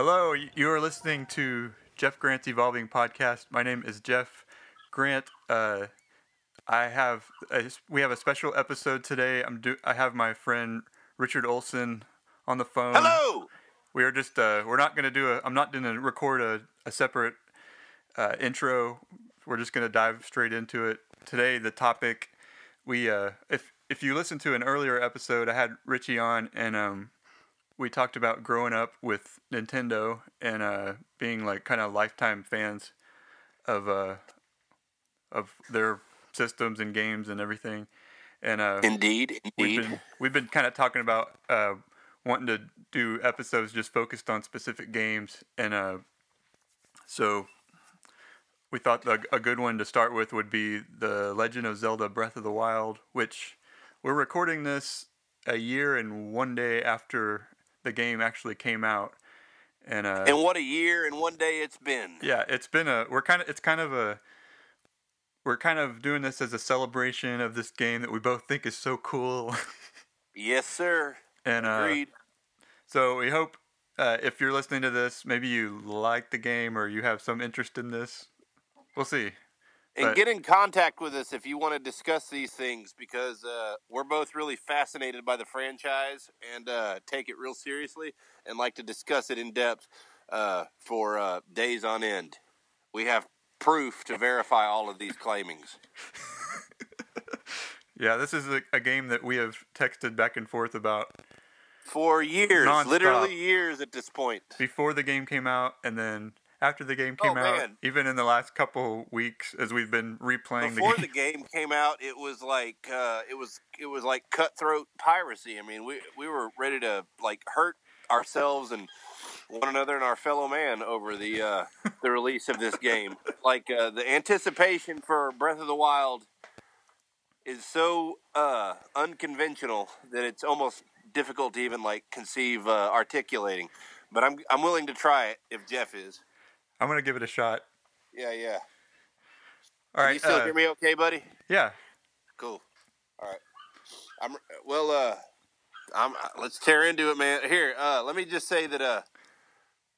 Hello, you are listening to Jeff Grant's Evolving Podcast. My name is Jeff Grant. Uh, I have a, we have a special episode today. I'm do I have my friend Richard Olson on the phone. Hello. We are just uh, we're not going to do a. I'm not going to record a, a separate uh, intro. We're just going to dive straight into it today. The topic we uh, if if you listen to an earlier episode, I had Richie on and um, we talked about growing up with Nintendo and uh, being like kind of lifetime fans of uh, of their systems and games and everything. And uh, indeed, indeed, we've been we've been kind of talking about uh, wanting to do episodes just focused on specific games, and uh, so we thought the, a good one to start with would be the Legend of Zelda: Breath of the Wild, which we're recording this a year and one day after the game actually came out. And uh, and what a year and one day it's been. Yeah, it's been a we're kind of it's kind of a we're kind of doing this as a celebration of this game that we both think is so cool. yes, sir. And uh, Agreed. So we hope uh, if you're listening to this, maybe you like the game or you have some interest in this. We'll see. And get in contact with us if you want to discuss these things because uh, we're both really fascinated by the franchise and uh, take it real seriously and like to discuss it in depth uh, for uh, days on end. We have proof to verify all of these claimings. Yeah, this is a, a game that we have texted back and forth about For years, Nonstop. literally years at this point. before the game came out, and then after the game came Oh, out, man. even in the last couple weeks as we've been replaying Before the the game. game came out, it was like uh, it was it was like cutthroat piracy. I mean, we we were ready to like hurt ourselves and one another and our fellow man over the uh, the release of this game. Like uh, the anticipation for Breath of the Wild is so uh, unconventional that it's almost difficult to even like conceive uh, articulating. But I'm I'm willing to try it if Jeff is. I'm gonna give it a shot. Yeah, yeah. All Can right. you still uh, hear me, okay, buddy? yeah. Cool. All right. I'm well. Uh, I'm. Let's tear into it, man. Here, uh, let me just say that. Uh,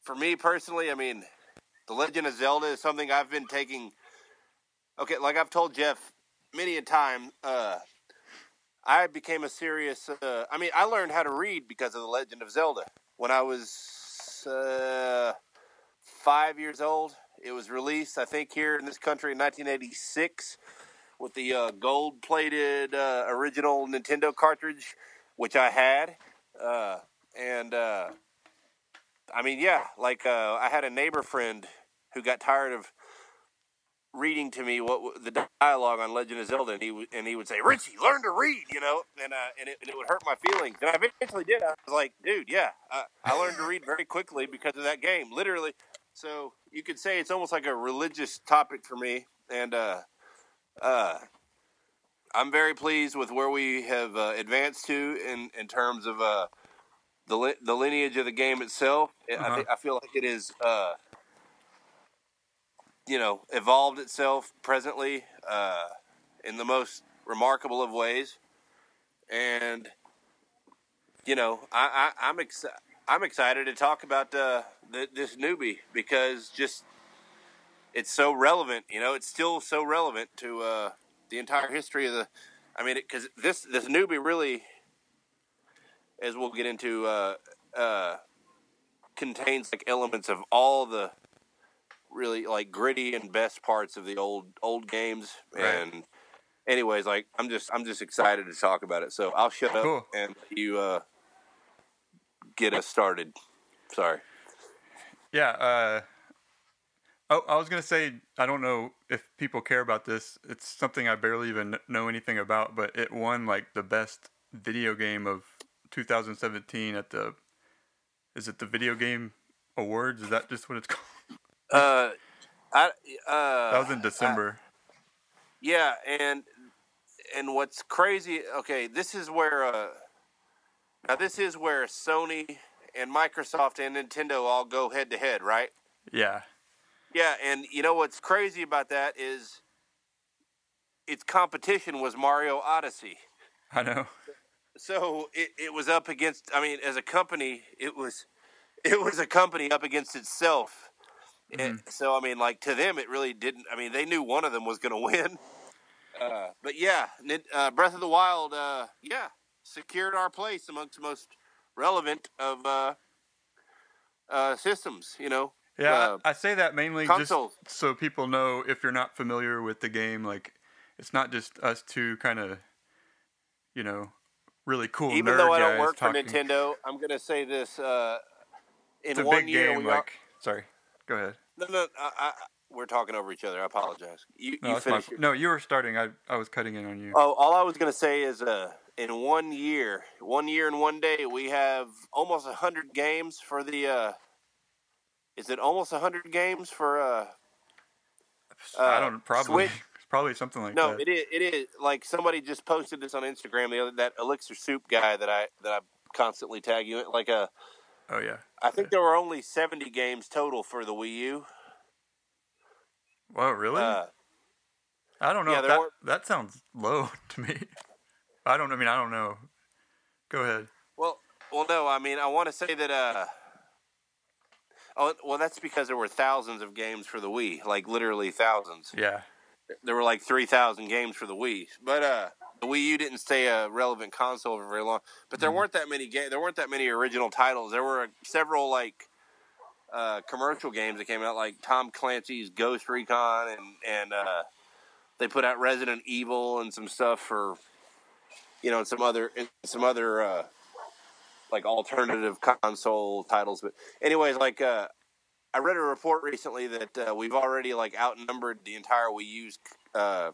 for me personally, I mean, the Legend of Zelda is something I've been taking. Okay, like I've told Jeff many a time. Uh, I became a serious. Uh, I mean, I learned how to read because of the Legend of Zelda when I was uh, five years old. It was released, I think, here in this country in 1986 with the uh, gold-plated uh, original Nintendo cartridge, which I had, uh, and uh, I mean, yeah, like uh, I had a neighbor friend who got tired of reading to me what the dialogue on Legend of Zelda, and he would and he would say, "Richie, learn to read," you know, and uh, and, it, and it would hurt my feelings. And I eventually did. I was like, "Dude, yeah, I learned to read very quickly because of that game, literally." So you could say it's almost like a religious topic for me, and uh, uh, I'm very pleased with where we have uh, advanced to in in terms of uh, the li- the lineage of the game itself. I- I, Uh-huh. thi- I feel like it is, uh, you know, evolved itself presently uh, in the most remarkable of ways, and you know, I, I, I'm excited. I'm excited to talk about uh, th- this newbie because just it's so relevant. You know, it's still so relevant to uh, the entire history of the. I mean, because this this newbie really, as we'll get into, uh, uh, contains like elements of all the really like gritty and best parts of the old old games. Right. And anyways, like I'm just I'm just excited to talk about it. So I'll shut up and you uh, get us started. Sorry. Yeah. Uh, oh, I was gonna say I don't know if people care about this. It's something I barely even know anything about, but it won like the best video game of 2017 at the. Is it the video game awards? Is that just what it's called? Uh, I uh, That was in December. Yeah, and and what's crazy? Okay, this is where uh, now this is where Sony and Microsoft and Nintendo all go head to head, right? yeah. Yeah, and you know what's crazy about that is its competition was Mario Odyssey. I know. so it, it was up against. I mean, as a company, it was it was a company up against itself. And so I mean, like to them, it really didn't. I mean, they knew one of them was going to win. Uh, but yeah, uh, Breath of the Wild, uh, yeah, secured our place amongst the most relevant of uh, uh, systems. You know, Yeah, Uh, I say that mainly consoles. just so people know if you're not familiar with the game, like it's not just us two kind of, you know, really cool. even though I don't work talking. for Nintendo, I'm going to say this: uh, in it's a one big year, game. we are, sorry, go ahead. no, no, I, I, we're talking over each other. I apologize. You, No, you my, your- no, you were starting. I I was cutting in on you. Oh, all I was going to say is, uh, in one year, one year and one day, we have almost hundred games for the. Uh, is it almost hundred games for? Uh, I uh, don't probably Switch- it's probably something like no, that. No, it is. It is like somebody just posted this on Instagram. The other that elixir soup guy that I that I constantly tag you. in, Like a, oh yeah. I think there were only seventy games total for the Wii U. Well, really? Uh, I don't know. yeah, that that sounds low to me. I don't. I mean, I don't know. Go ahead. Well, well, no. I mean, I want to say that. Uh, oh, well, that's because there were thousands of games for the Wii, like literally thousands. Yeah. There were like three thousand games for the Wii, but uh, the Wii U didn't stay a relevant console for very long. But there Mhm. weren't that many games. There weren't that many original titles. There were several like uh, commercial games that came out, like Tom Clancy's Ghost Recon, and and uh, they put out Resident Evil and some stuff for you know and some other and some other uh, like alternative console titles. But anyways, like uh, I read a report recently that uh, we've already like outnumbered the entire Wii U's uh,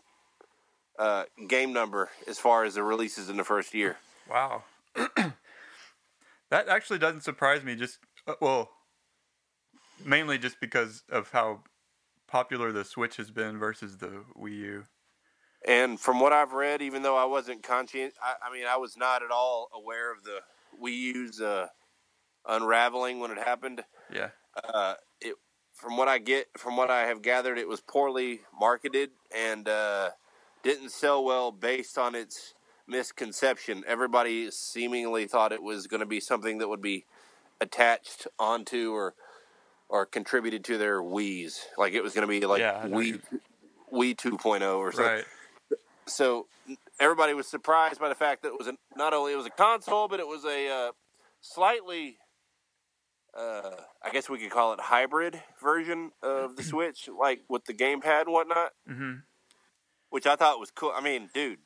uh, game number as far as the releases in the first year. Wow. that actually doesn't surprise me. Just uh, well, mainly just because of how popular the Switch has been versus the Wii U. And from what I've read, even though I wasn't conscient, I, I mean, I was not at all aware of the Wii U's uh, unraveling when it happened. Yeah. Uh, it, from what I get, from what I have gathered, it was poorly marketed and uh, didn't sell well based on its misconception. Everybody seemingly thought it was going to be something that would be attached onto or or contributed to their Wii's, like it was going to be like Yeah, Wii Wii 2.0 or something Right. So everybody was surprised by the fact that it was a, not only it was a console, but it was a uh, slightly, uh, I guess we could call it hybrid version of the Switch, like with the gamepad and whatnot, hmm which I thought was cool. I mean, dude,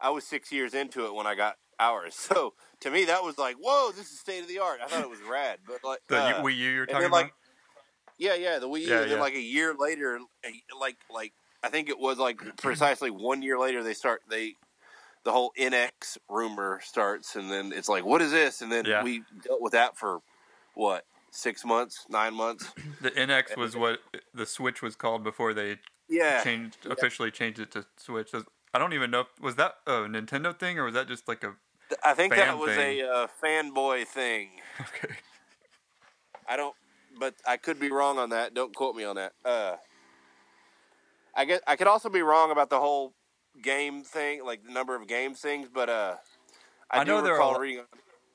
I was six years into it when I got ours, so to me that was like, whoa, this is state of the art. I thought it was rad, but like The uh, Wii U you're talking like about? yeah, yeah, the Wii U. Yeah, and then yeah. like a year later, like like I think it was like precisely one year later they start they the whole NX rumor starts, and then it's like, what is this? And then Yeah. we dealt with that for what six months, nine months. The NX was what the Switch was called before they Yeah, changed officially changed it to Switch. I don't even know was that a Nintendo thing or was that just like a I think that was thing. a uh, fanboy thing. okay. I don't, but I could be wrong on that. Don't quote me on that. Uh, I guess I could also be wrong about the whole game thing, like the number of games things. But uh, I, I know there are reading.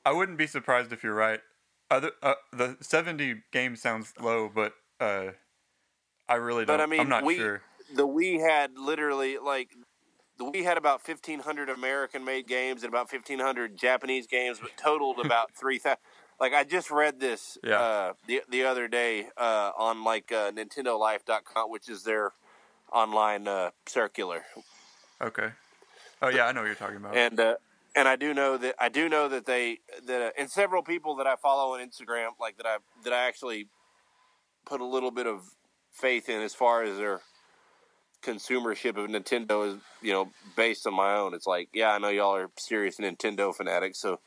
I wouldn't be surprised if you're right. Other uh, the 70 games sounds low, but uh, I really don't. But I mean, I'm not we sure. the Wii had literally like the Wii had about fifteen hundred American made games and about fifteen hundred Japanese games, but totaled about three thousand. Like I just read this Yeah. uh, the the other day uh, on like uh, NintendoLife.com, which is their online uh, circular, Okay. Oh yeah, I know what you're talking about. and uh, and I do know that I do know that they that uh, and several people that I follow on Instagram, like that I that I actually put a little bit of faith in as far as their consumership of Nintendo is, you know, based on my own. It's like, yeah, I know y'all are serious Nintendo fanatics, so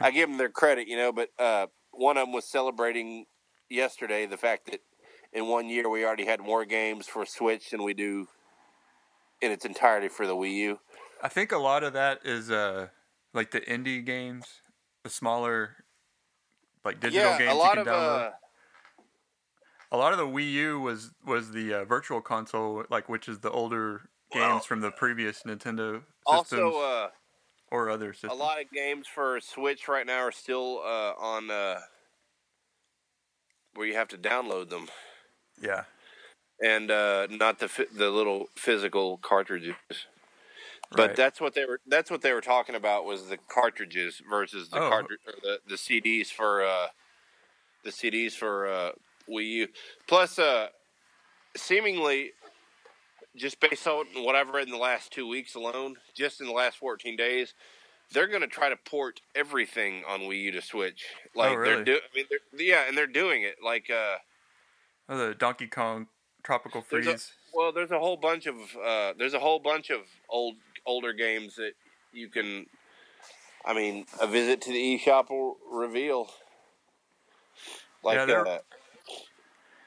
I give them their credit, you know. But uh, one of them was celebrating yesterday the fact that in one year we already had more games for Switch than we do in its entirety for the Wii U. I think a lot of that is uh like the indie games, the smaller like digital yeah, games a lot you of can download. uh, a lot of the Wii U was was the uh, virtual console, like which is the older games Well- from the previous Nintendo systems. also uh, or other systems. A lot of games for Switch right now are still uh, on uh, where you have to download them. Yeah. And uh, not the the little physical cartridges. But right. that's what they were. That's what they were talking about was the cartridges versus the Oh. cartridge or the, the CDs for uh, the CDs for uh, Wii U. Plus, uh, seemingly, just based on what I've read in the last two weeks alone, just in the last fourteen days, they're going to try to port everything on Wii U to Switch. Like Oh, really? they're do- I mean, they're, yeah, and they're doing it. Like, uh, Oh, the Donkey Kong Tropical There's a- Freeze. well, there's a whole bunch of uh, there's a whole bunch of old older games that you can. I mean, a visit to the eShop will reveal. Like, Yeah, they're- uh,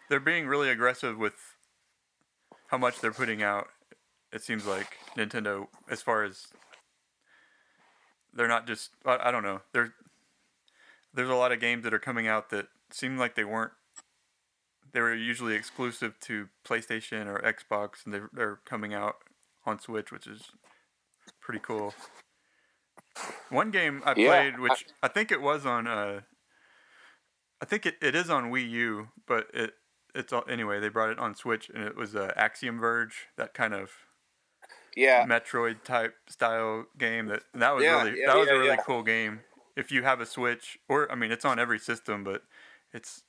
They're being really aggressive with how much they're putting out. It seems like Nintendo, as far as they're not just. I, I don't know. There's there's a lot of games that are coming out that seem like they weren't. They were usually exclusive to PlayStation or Xbox, and they're they're coming out on Switch, which is pretty cool. One game I Yeah, played, which I, think it was on. Uh, I think it, it is on Wii U, but it it's all, anyway. They brought it on Switch, and it was uh, Axiom Verge, that kind of yeah, Metroid type style game. That that was Yeah, really yeah, that was a really cool game. If you have a Switch, or I mean, it's on every system, but it's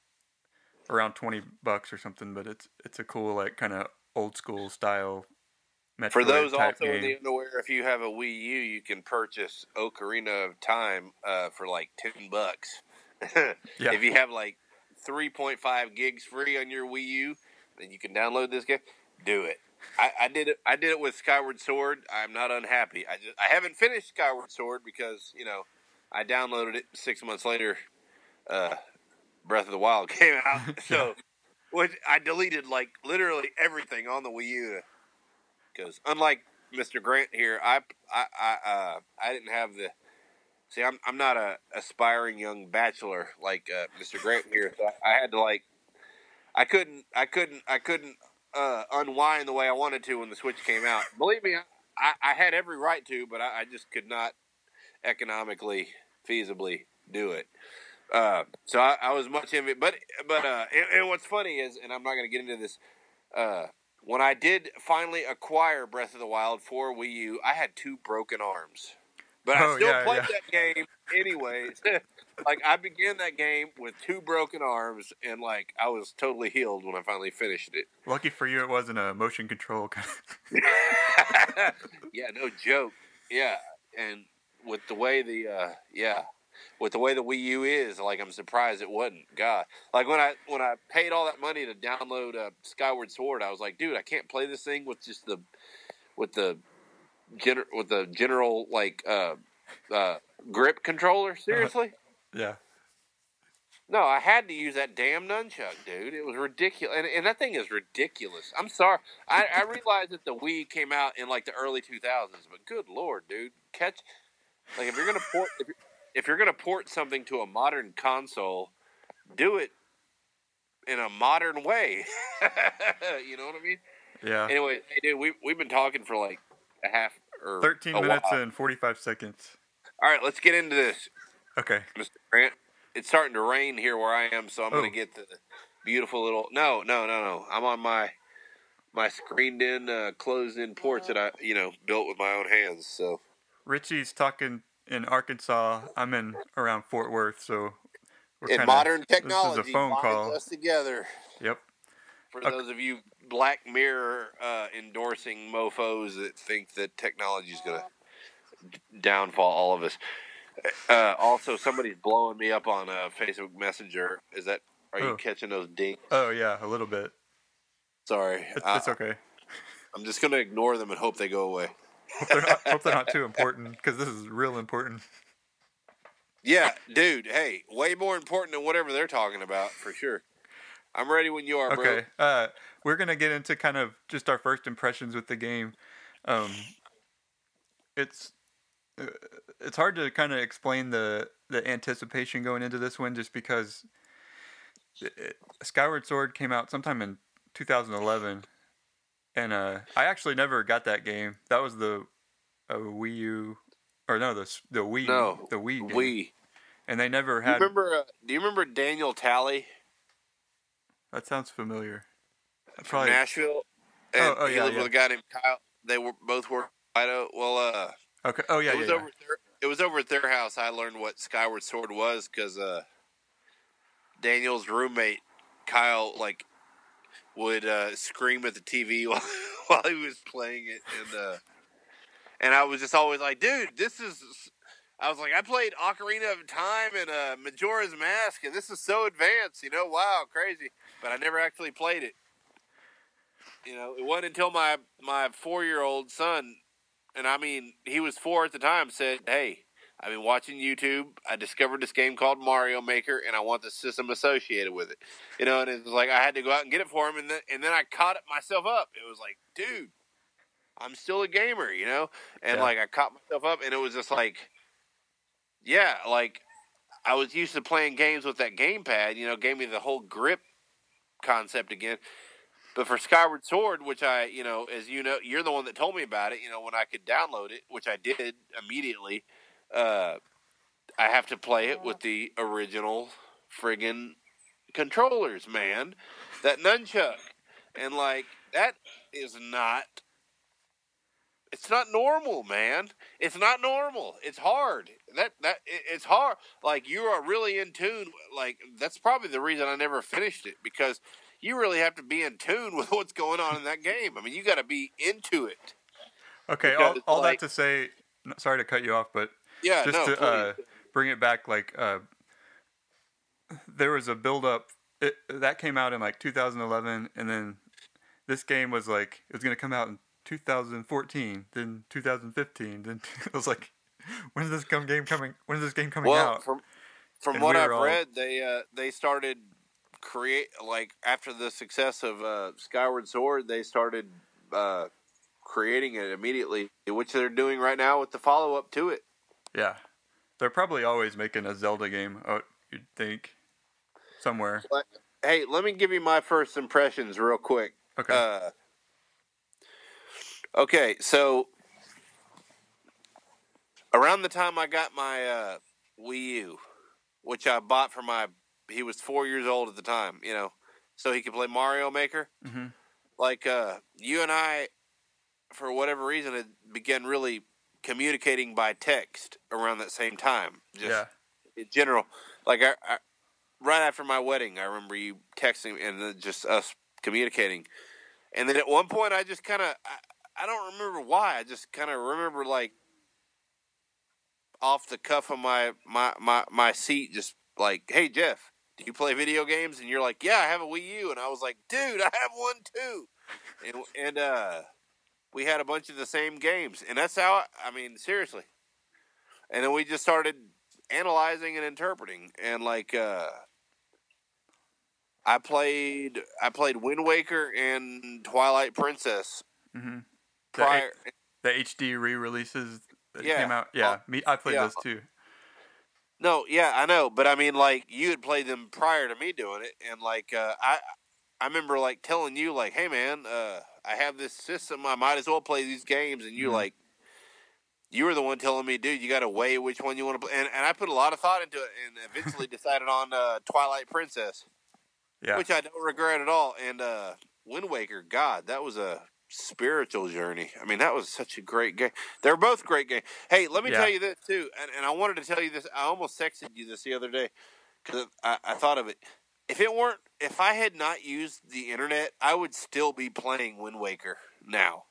around twenty bucks or something. But it's it's a cool like kind of old school style Metroid for those also in the underwear, if you have a Wii U, you can purchase Ocarina of Time uh, for like ten bucks. Yeah. If you have like three point five gigs free on your Wii U, then you can download this game. Do it. I, I did it. I did it with Skyward Sword. I'm not unhappy. I just I haven't finished Skyward Sword because you know I downloaded it six months later. Uh, Breath of the Wild came out, so which I deleted like literally everything on the Wii U because unlike Mr. Grant here, I I I, uh, I didn't have the. See, I'm I'm not a aspiring young bachelor like uh, Mr. Grant here, so I, I had to like, I couldn't I couldn't I couldn't uh, unwind the way I wanted to when the Switch came out. Believe me, I, I had every right to, but I, I just could not economically feasibly do it. Uh, so I, I was much envy, but but uh, and, and what's funny is, and I'm not going to get into this. Uh, when I did finally acquire Breath of the Wild for Wii U, I had two broken arms, but I Oh, still yeah, played yeah. that game anyways. like I began that game with two broken arms, and like I was totally healed when I finally finished it. Lucky for you, it wasn't a motion control kind of. yeah, no joke. Yeah, and with the way the uh, yeah, with the way the Wii U is, like I'm surprised it wasn't. God, like when I when I paid all that money to download uh, Skyward Sword, I was like, dude, I can't play this thing with just the with the gener- with the general like uh, uh, grip controller. Seriously. Yeah. No, I had to use that damn nunchuck, dude. It was ridiculous, and, and that thing is ridiculous. I'm sorry. I, I realize that the Wii came out in like the early 2000s, but good lord, dude, catch like if you're gonna port if you're, if you're gonna port something to a modern console, do it in a modern way. you know what I mean? Yeah. Anyway, hey, dude, we we've been talking for like a half or 13 a minutes while. and 45 seconds. All right, let's get into this. Okay. Mr. Grant. It's starting to rain here where I am, so I'm Oh. going to get the beautiful little. No, no, no, no. I'm on my my screened in, uh, closed in porch that I, you know, built with my own hands. So Richie's talking in Arkansas. I'm in around Fort Worth, so we're in kinda, modern This technology, is a phone call. us together. Yep. For Okay. those of you Black Mirror uh, endorsing mofo's that think that technology is going to downfall all of us. Uh, also, somebody's blowing me up on uh, Facebook Messenger. Is that? Are you Oh. catching those dinks? Oh yeah, a little bit. Sorry, It's, Uh, it's okay. I'm just going to ignore them and hope they go away. Hope they're not, hope they're not too important because this is real important. Yeah, dude. Hey, way more important than whatever they're talking about for sure. I'm ready when you are, bro. Okay. Uh, we're gonna get into kind of just our first impressions with the game. Um, it's uh, it's hard to kind of explain the the anticipation going into this one just because it- Skyward Sword came out sometime in 2011, and uh, I actually never got that game. That was the uh, Wii U or no, the the Wii, No, the Wii, game. We. and they never Do you had. remember? Uh, do you remember Daniel Talley That sounds familiar. from Nashville? And Oh, oh, he yeah, lived yeah. with a guy named Kyle. They were both worked at Idaho. Well, uh, Okay. Oh yeah, it yeah. was yeah. over. At their, it was over at their house. I learned what Skyward Sword was because uh, Daniel's roommate Kyle like would uh, scream at the TV while, while he was playing it, and uh, and I was just always like, dude, this is. I was like, I played Ocarina of Time and uh, Majora's Mask, and this is so advanced, you know, wow, crazy. But I never actually played it. You know, it wasn't until my my four year old son, and I mean, he was four at the time, said, "Hey, I've been watching YouTube. I discovered this game called Mario Maker, and I want the system associated with it." You know, and it was like I had to go out and get it for him, and then and then I caught it myself up. It was like, dude, I'm still a gamer, you know, and Yeah. like I caught myself up, and it was just like, yeah, like I was used to playing games with that gamepad. You know, gave me the whole grip concept again. But for Skyward Sword, which I, you know, as you know, you're the one that told me about it. You know, when I could download it, which I did immediately, uh, I have to play it with the original friggin' controllers, man. That nunchuck, and like that is not. It's not normal, man. It's not normal. It's hard. That that it's hard. Like you are really in tune. Like that's probably the reason I never finished it because you really have to be in tune with what's going on in that game. I mean, you got to be into it. Okay. All, because, all like- that to say, sorry to cut you off, but Yeah, just no, to uh, bring it back, like uh, there was a build up. It, that came out in like 2011, and then this game was like it was going to come out in 2014, then 2015, then it was like, when is this come game coming? When is this game coming well, out? from from And what I've all- read, they uh, they started create like after the success of uh, Skyward Sword, they started uh, creating it immediately, which they're doing right now with the follow up to it. Yeah, they're probably always making a Zelda game. Oh, you'd think somewhere. Hey, let me give you my first impressions real quick. Okay. Uh, okay, so around the time I got my uh, Wii U, which I bought for my, he was four years old at the time, you know, so he could play Mario Maker. hmm Like uh, you and I, for whatever reason, had began really communicating by text around that same time. Just Yeah. in general, like I, I, right after my wedding, I remember you texting and then just us communicating, and then at one point, I just kind of, I, I don't remember why, I just kind of remember like off the cuff of my my my my seat, just like, hey Jeff, do you play video games? And you're like, yeah, I have a Wii U, and I was like, dude, I have one too, and and uh, we had a bunch of the same games, and that's how I, mean, seriously, and then we just started analyzing and interpreting and like uh I played I played Wind Waker and Twilight Princess hmm The, prior the HD re-releases that Yeah. came out. Yeah, me. I played yeah. those too. No, yeah, I know, but I mean like you had played them prior to me doing it and like uh I I remember like telling you like, "Hey man, uh I have this system. I might as well play these games." And you Mhm. like you were the one telling me, "Dude, you got to weigh which one you want to play." And, and I put a lot of thought into it and eventually decided on uh Twilight Princess. Yeah. which I don't regret at all. And uh, Wind Waker, God, that was a spiritual journey. I mean, that was such a great game. They're both great games. Hey, let me Yeah. tell you this too, and, and I wanted to tell you this. I almost texted you this the other day because I, I thought of it. If it weren't, if I had not used the internet, I would still be playing Wind Waker now.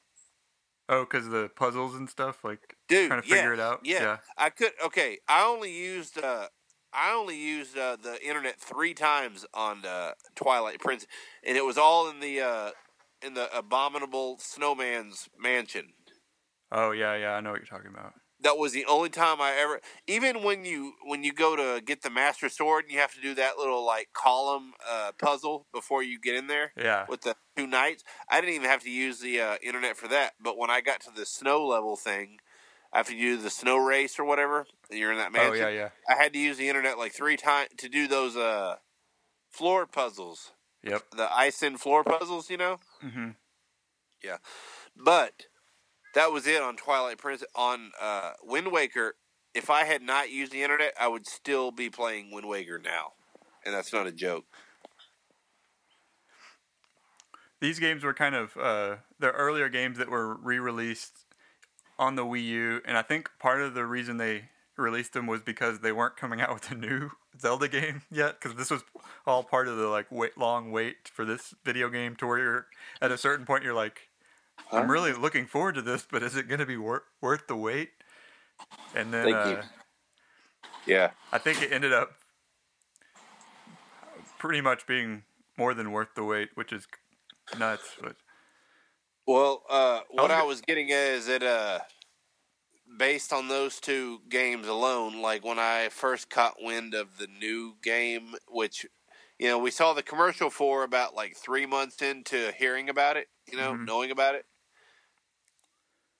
oh, because the puzzles and stuff, like Dude, trying to yeah, figure it out. Yeah, Yeah. I could. Okay, I only used. Uh, I only used uh, the internet three times on uh, Twilight Prince, and it was all in the uh, in the abominable snowman's mansion. Oh yeah, yeah. I know what you're talking about. That was the only time I ever. Even when you when you go to get the master sword, and you have to do that little like column uh, puzzle before you get in there Yeah. with the two knights. I didn't even have to use the uh, internet for that. But when I got to the snow level thing, have to do the snow race or whatever. You're in that mansion. Oh yeah, yeah. I had to use the internet like three times to do those uh, floor puzzles, Yep. the ice in floor puzzles. You know, Mm hmm yeah but that was it on Twilight Princess. On uh, Wind Waker, if I had not used the internet, I would still be playing Wind Waker now, and that's not a joke. These games were kind of uh, the earlier games that were re-released on the Wii U, and I think part of the reason they released them was because they weren't coming out with a new Zelda game yet. Because this was all part of the like wait, long wait for this video game to where you're at a certain point you're like, I'm really looking forward to this, but is it going to be wor- worth the wait? And then uh, Yeah. I think it ended up pretty much being more than worth the wait, which is nuts. But Well, uh, what was I was getting at is that uh, based on those two games alone, like when I first caught wind of the new game, which you know we saw the commercial for about like three months into hearing about it, you know, Mhm. knowing about it.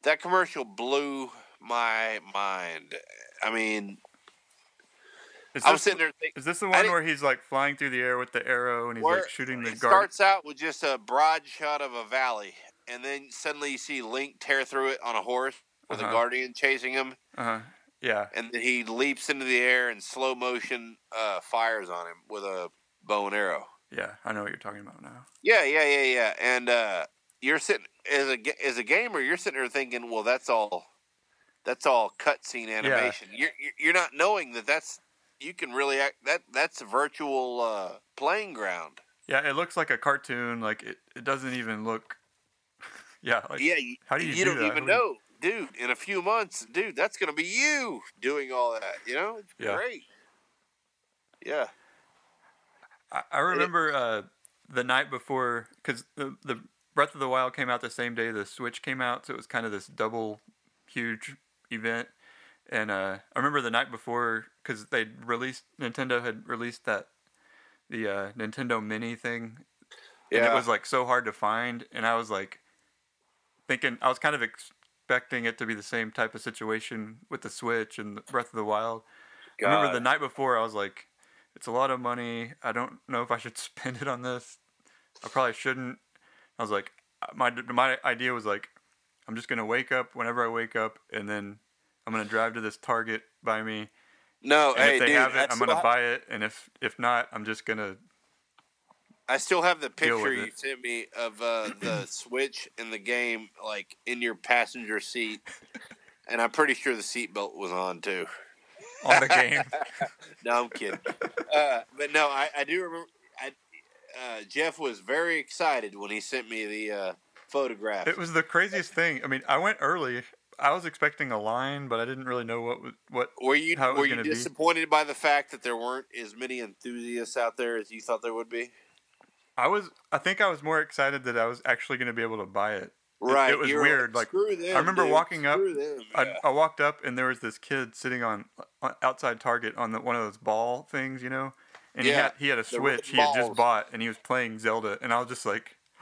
That commercial blew my mind. I mean, is I was this, sitting there thinking. is this the one where he's like flying through the air with the arrow and he's like shooting the it guard? starts out with just a broad shot of a valley, and then suddenly you see Link tear through it on a horse with Uh-huh. a guardian chasing him, Uh huh. Yeah. and then he leaps into the air and slow motion uh, fires on him with a bow and arrow. Yeah. I know what you're talking about now. Yeah, yeah, yeah, yeah. And uh, you're sitting as a as a gamer, you're sitting there thinking, well, that's all, that's all cutscene animation. You're you're- you're not knowing that that's you can really act that that's a virtual uh, playing ground. Yeah. It looks like a cartoon. Like it, it doesn't even look. yeah. Like, yeah, you, how do you you do don't that? even How do you- know, dude. In a few months, dude, that's gonna be you doing all that. You know, it's Yeah. great. Yeah, I, I remember uh, the night before because the the Breath of the Wild came out the same day the Switch came out, so it was kind of this double huge event. And uh, I remember the night before because they released Nintendo had released that the uh, Nintendo Mini thing, and it was like so hard to find, and I was like thinking I was kind of expecting it to be the same type of situation with the Switch and Breath of the Wild. I remember the night before I was like, it's a lot of money. I don't know if I should spend it on this. I probably shouldn't. I was like, uh, my my idea was like, I'm just gonna wake up whenever I wake up, and then I'm gonna drive to this Target by me, no, and hey, if they dude, have it, I'm gonna buy it, and if if not, I'm just gonna. I still have the picture you sent me of uh, the Switch in the game, like in your passenger seat, and I'm pretty sure the seatbelt was on too. on the game. No, I'm kidding. uh, but no, I, I do remember. I, uh, Jeff was very excited when he sent me the uh, photograph. It was the craziest thing. I mean, I went early. I was expecting a line, but I didn't really know what was- what. were you it was were you gonna be. disappointed by the fact that there weren't as many enthusiasts out there as you thought there would be? I was. I think I was more excited that I was actually going to be able to buy it. Right, it was you were weird, like, screw them, I remember dude, walking up, them, I, yeah. I walked up and there was this kid sitting on, on outside Target on the, one of those ball things, you know, and he Yeah, had he had a Switch he had just bought and he was playing Zelda and I was just like,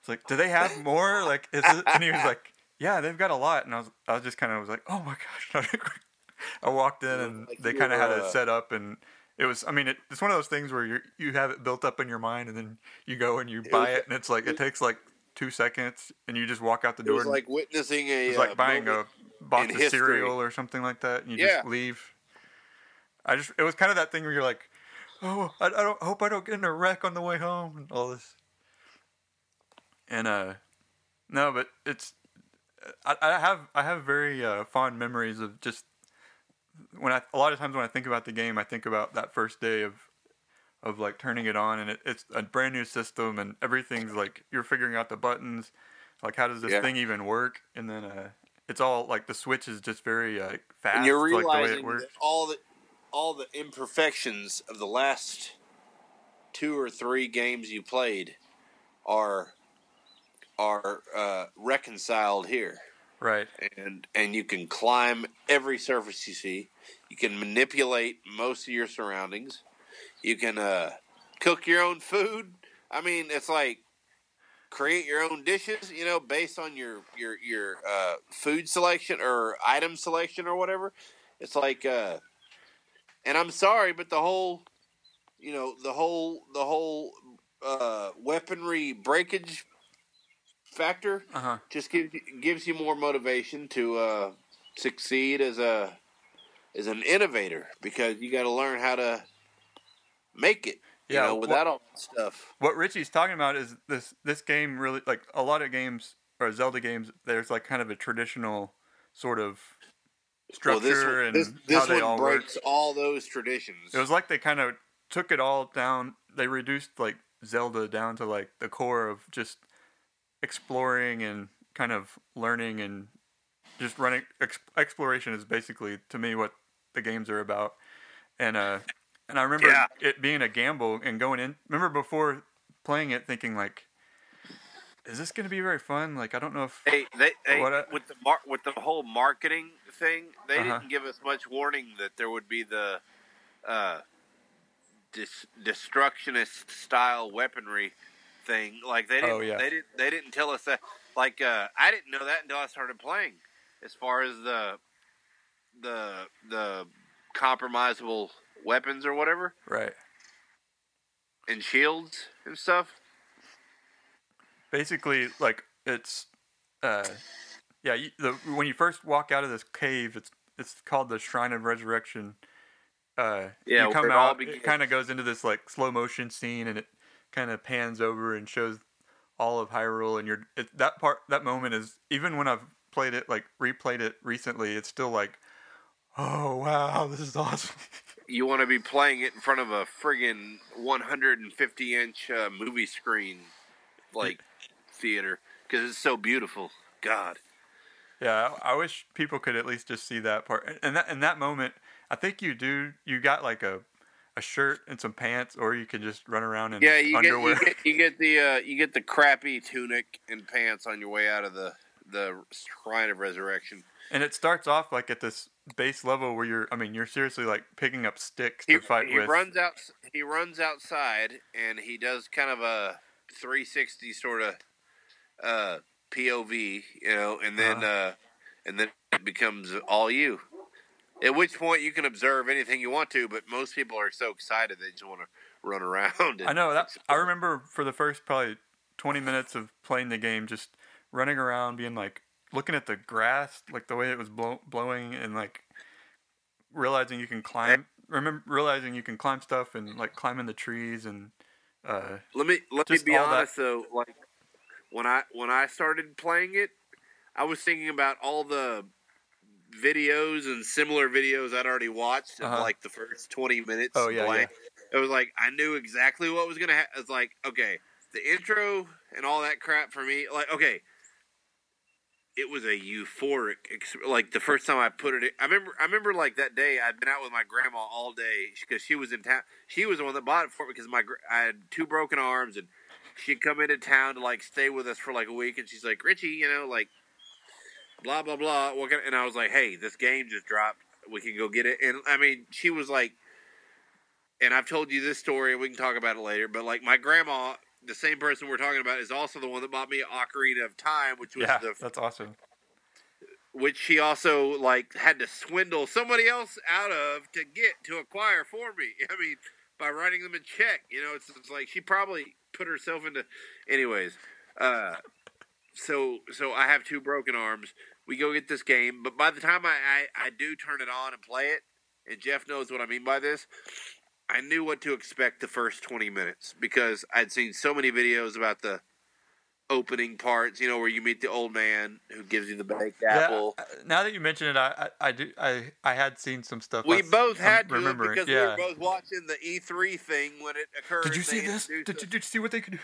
it's like, do they have more? Like, is it? And he was like, yeah, they've got a lot, and I was I was just kind of was like, oh my gosh. I walked in and Like they kind of had it uh, set up and. It was. I mean, it, it's one of those things where you you have it built up in your mind, and then you go and you buy was- it, and it's like it takes like two seconds, and you just walk out the door. It was like witnessing a. it's uh, like buying a box of history. cereal or something like that, and you Yeah. just leave. I just it was kind of that thing where you're like, oh, I, I don't I hope I don't get in a wreck on the way home and all this. And uh, no, but it's I, I have I have very uh, fond memories of just when I a lot of times when I think about the game, I think about that first day of of like turning it on, and it, it's a brand new system, and everything's like you're figuring out the buttons, like how does this Yeah. thing even work, and then uh, it's all like the switch is just very uh, fast, and you're like the way realizing it works. that all the imperfections of the last two or three games you played are are uh, reconciled here, Right. and and you can climb every surface you see. You can manipulate most of your surroundings. You can uh, cook your own food. I mean, it's like create your own dishes. You know, based on your your your uh, food selection or item selection or whatever. It's like, uh, and I'm sorry, but the whole, you know, the whole the whole uh, weaponry breakage factor Uh-huh. just gives you, gives you more motivation to uh, succeed as a as an innovator because you got to learn how to make it. You Yeah, know, without all that stuff. what Richie's talking about is this this game really like a lot of games or Zelda games. There's like kind of a traditional sort of structure well, this one, and this, how they all work. breaks all those traditions. It was like they kind of took it all down. They reduced like Zelda down to like the core of just exploring and kind of learning and just running. Ex- exploration is basically to me what the games are about. And uh, and I remember Yeah. it being a gamble and going in. Remember before playing it, thinking like, is this going to be very fun? Like I don't know if Hey, they, they What a- with the mar- with the whole marketing thing, they Uh-huh. didn't give us much warning that there would be the uh, dis- destructionist style weaponry thing. Like they didn't, Oh, yeah. they didn't, they didn't tell us that. Like uh, I didn't know that until I started playing. As far as the the the compromisable weapons or whatever right. and shields and stuff. basically like it's uh yeah you, the when you first walk out of this cave it's it's called the shrine of resurrection. Uh Yeah, you come it out it kind of goes into this like slow motion scene and it kind of pans over and shows all of Hyrule and you're it, that part that moment is even when I've played it like replayed it recently it's still like oh wow this is awesome. You want to be playing it in front of a friggin' 150 inch uh, movie screen, like theater, because it's so beautiful. God, Yeah, I wish people could at least just see that part. And that in that moment, I think you do. You got like a a shirt and some pants, or you could just run around in yeah, you underwear. get you get you get the uh, you get the crappy tunic and pants on your way out of the the shrine of resurrection. and it starts off like at this base level where you're. I mean, you're seriously like picking up sticks He, to fight he with. runs out. He runs outside and he does kind of a 360 sort of uh, POV, you know, and then Uh-huh. uh, and then it becomes all you. At which point you can observe anything you want to, but most people are so excited they just want to run around. I know that. I remember for the first probably 20 minutes of playing the game, just running around, being like looking at the grass, like the way it was blow, blowing, and like realizing you can climb. Remember realizing you can climb stuff and like climbing the trees and. Uh, Let me let me be all that- honest though. Like when I when I started playing it, I was thinking about all the videos and similar videos I'd already watched. Uh-huh. Like the first twenty minutes. Oh, yeah, blank. It was like I knew exactly what was gonna happen. It's like okay, the intro and all that crap for me. Like okay. It was a euphoric, ex- like the first time I put it. In, I remember, I remember like that day I'd been out with my grandma all day because she was in town. She was the one that bought it for me because my I had two broken arms and she'd come into town to like stay with us for like a week and she's like Richie, you know, like blah blah blah. What can, and I was like, hey, this game just dropped. We can go get it. And I mean, she was like, and I've told you this story. and We can talk about it later. But like my grandma, the same person we're talking about, is also the one that bought me Ocarina of Time, which was yeah, the that's awesome. which she also like had to swindle somebody else out of to get to acquire for me. I mean, by writing them a check. You know, it's, it's like she probably put herself into. Anyways, uh, so so I have two broken arms. We go get this game, but by the time I, I I do turn it on and play it, and Jeff knows what I mean by this. I knew what to expect the first 20 minutes because I'd seen so many videos about the opening parts, you know, where you meet the old man who gives you the baked apple. Yeah, uh, now that you mention it, I, I, I do I I had seen some stuff. We both had to because yeah. we were both watching the E3 thing when it occurred. Did you see this? introduced Did you, did you see what they could do?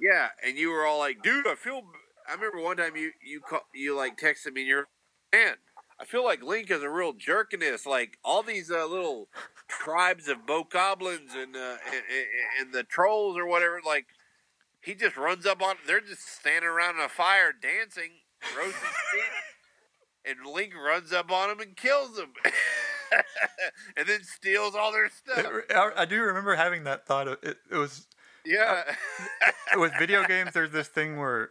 Yeah, and you were all like, "Dude, I feel." I remember one time you you call, you like texted me, and you're, man, I feel like Link is a real jerk in this. Like all these uh, little tribes of bokoblins and, uh, and and the trolls or whatever. Like he just runs up on. They're just standing around in a fire dancing, roasting steak, and Link runs up on them and kills them, and then steals all their stuff. I, I do remember having that thought. Of, it, it was Yeah. Uh, with video games. There's this thing where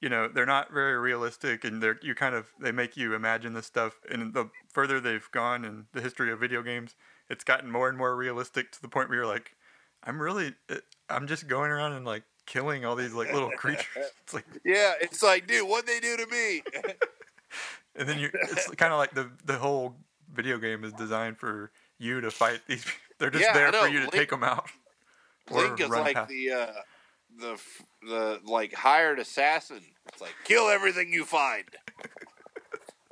you know they're not very realistic, and they're you kind of they make you imagine this stuff. And the further they've gone in the history of video games, it's gotten more and more realistic to the point where you're like, I'm really, I'm just going around and like killing all these like little creatures. It's like, Yeah, it's like, dude, what they do to me? and then you, it's kind of like the the whole video game is designed for you to fight these. They're just Yeah, there for you to Link- take them out. Link is like past- the uh, the the like hired assassin. It's like kill everything you find.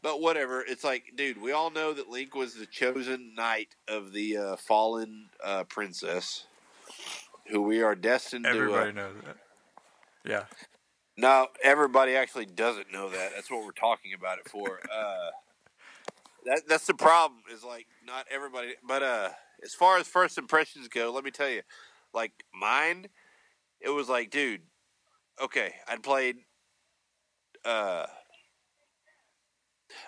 but whatever. It's like, dude, we all know that Link was the chosen knight of the uh, fallen uh, princess, who we are destined Everybody to. Uh, knows that. Yeah. no, everybody actually doesn't know that. That's what we're talking about it for. Uh, that that's the problem. Is like not everybody. But uh, as far as first impressions go, let me tell you, like mine, it was like, dude, okay, I'd played, uh,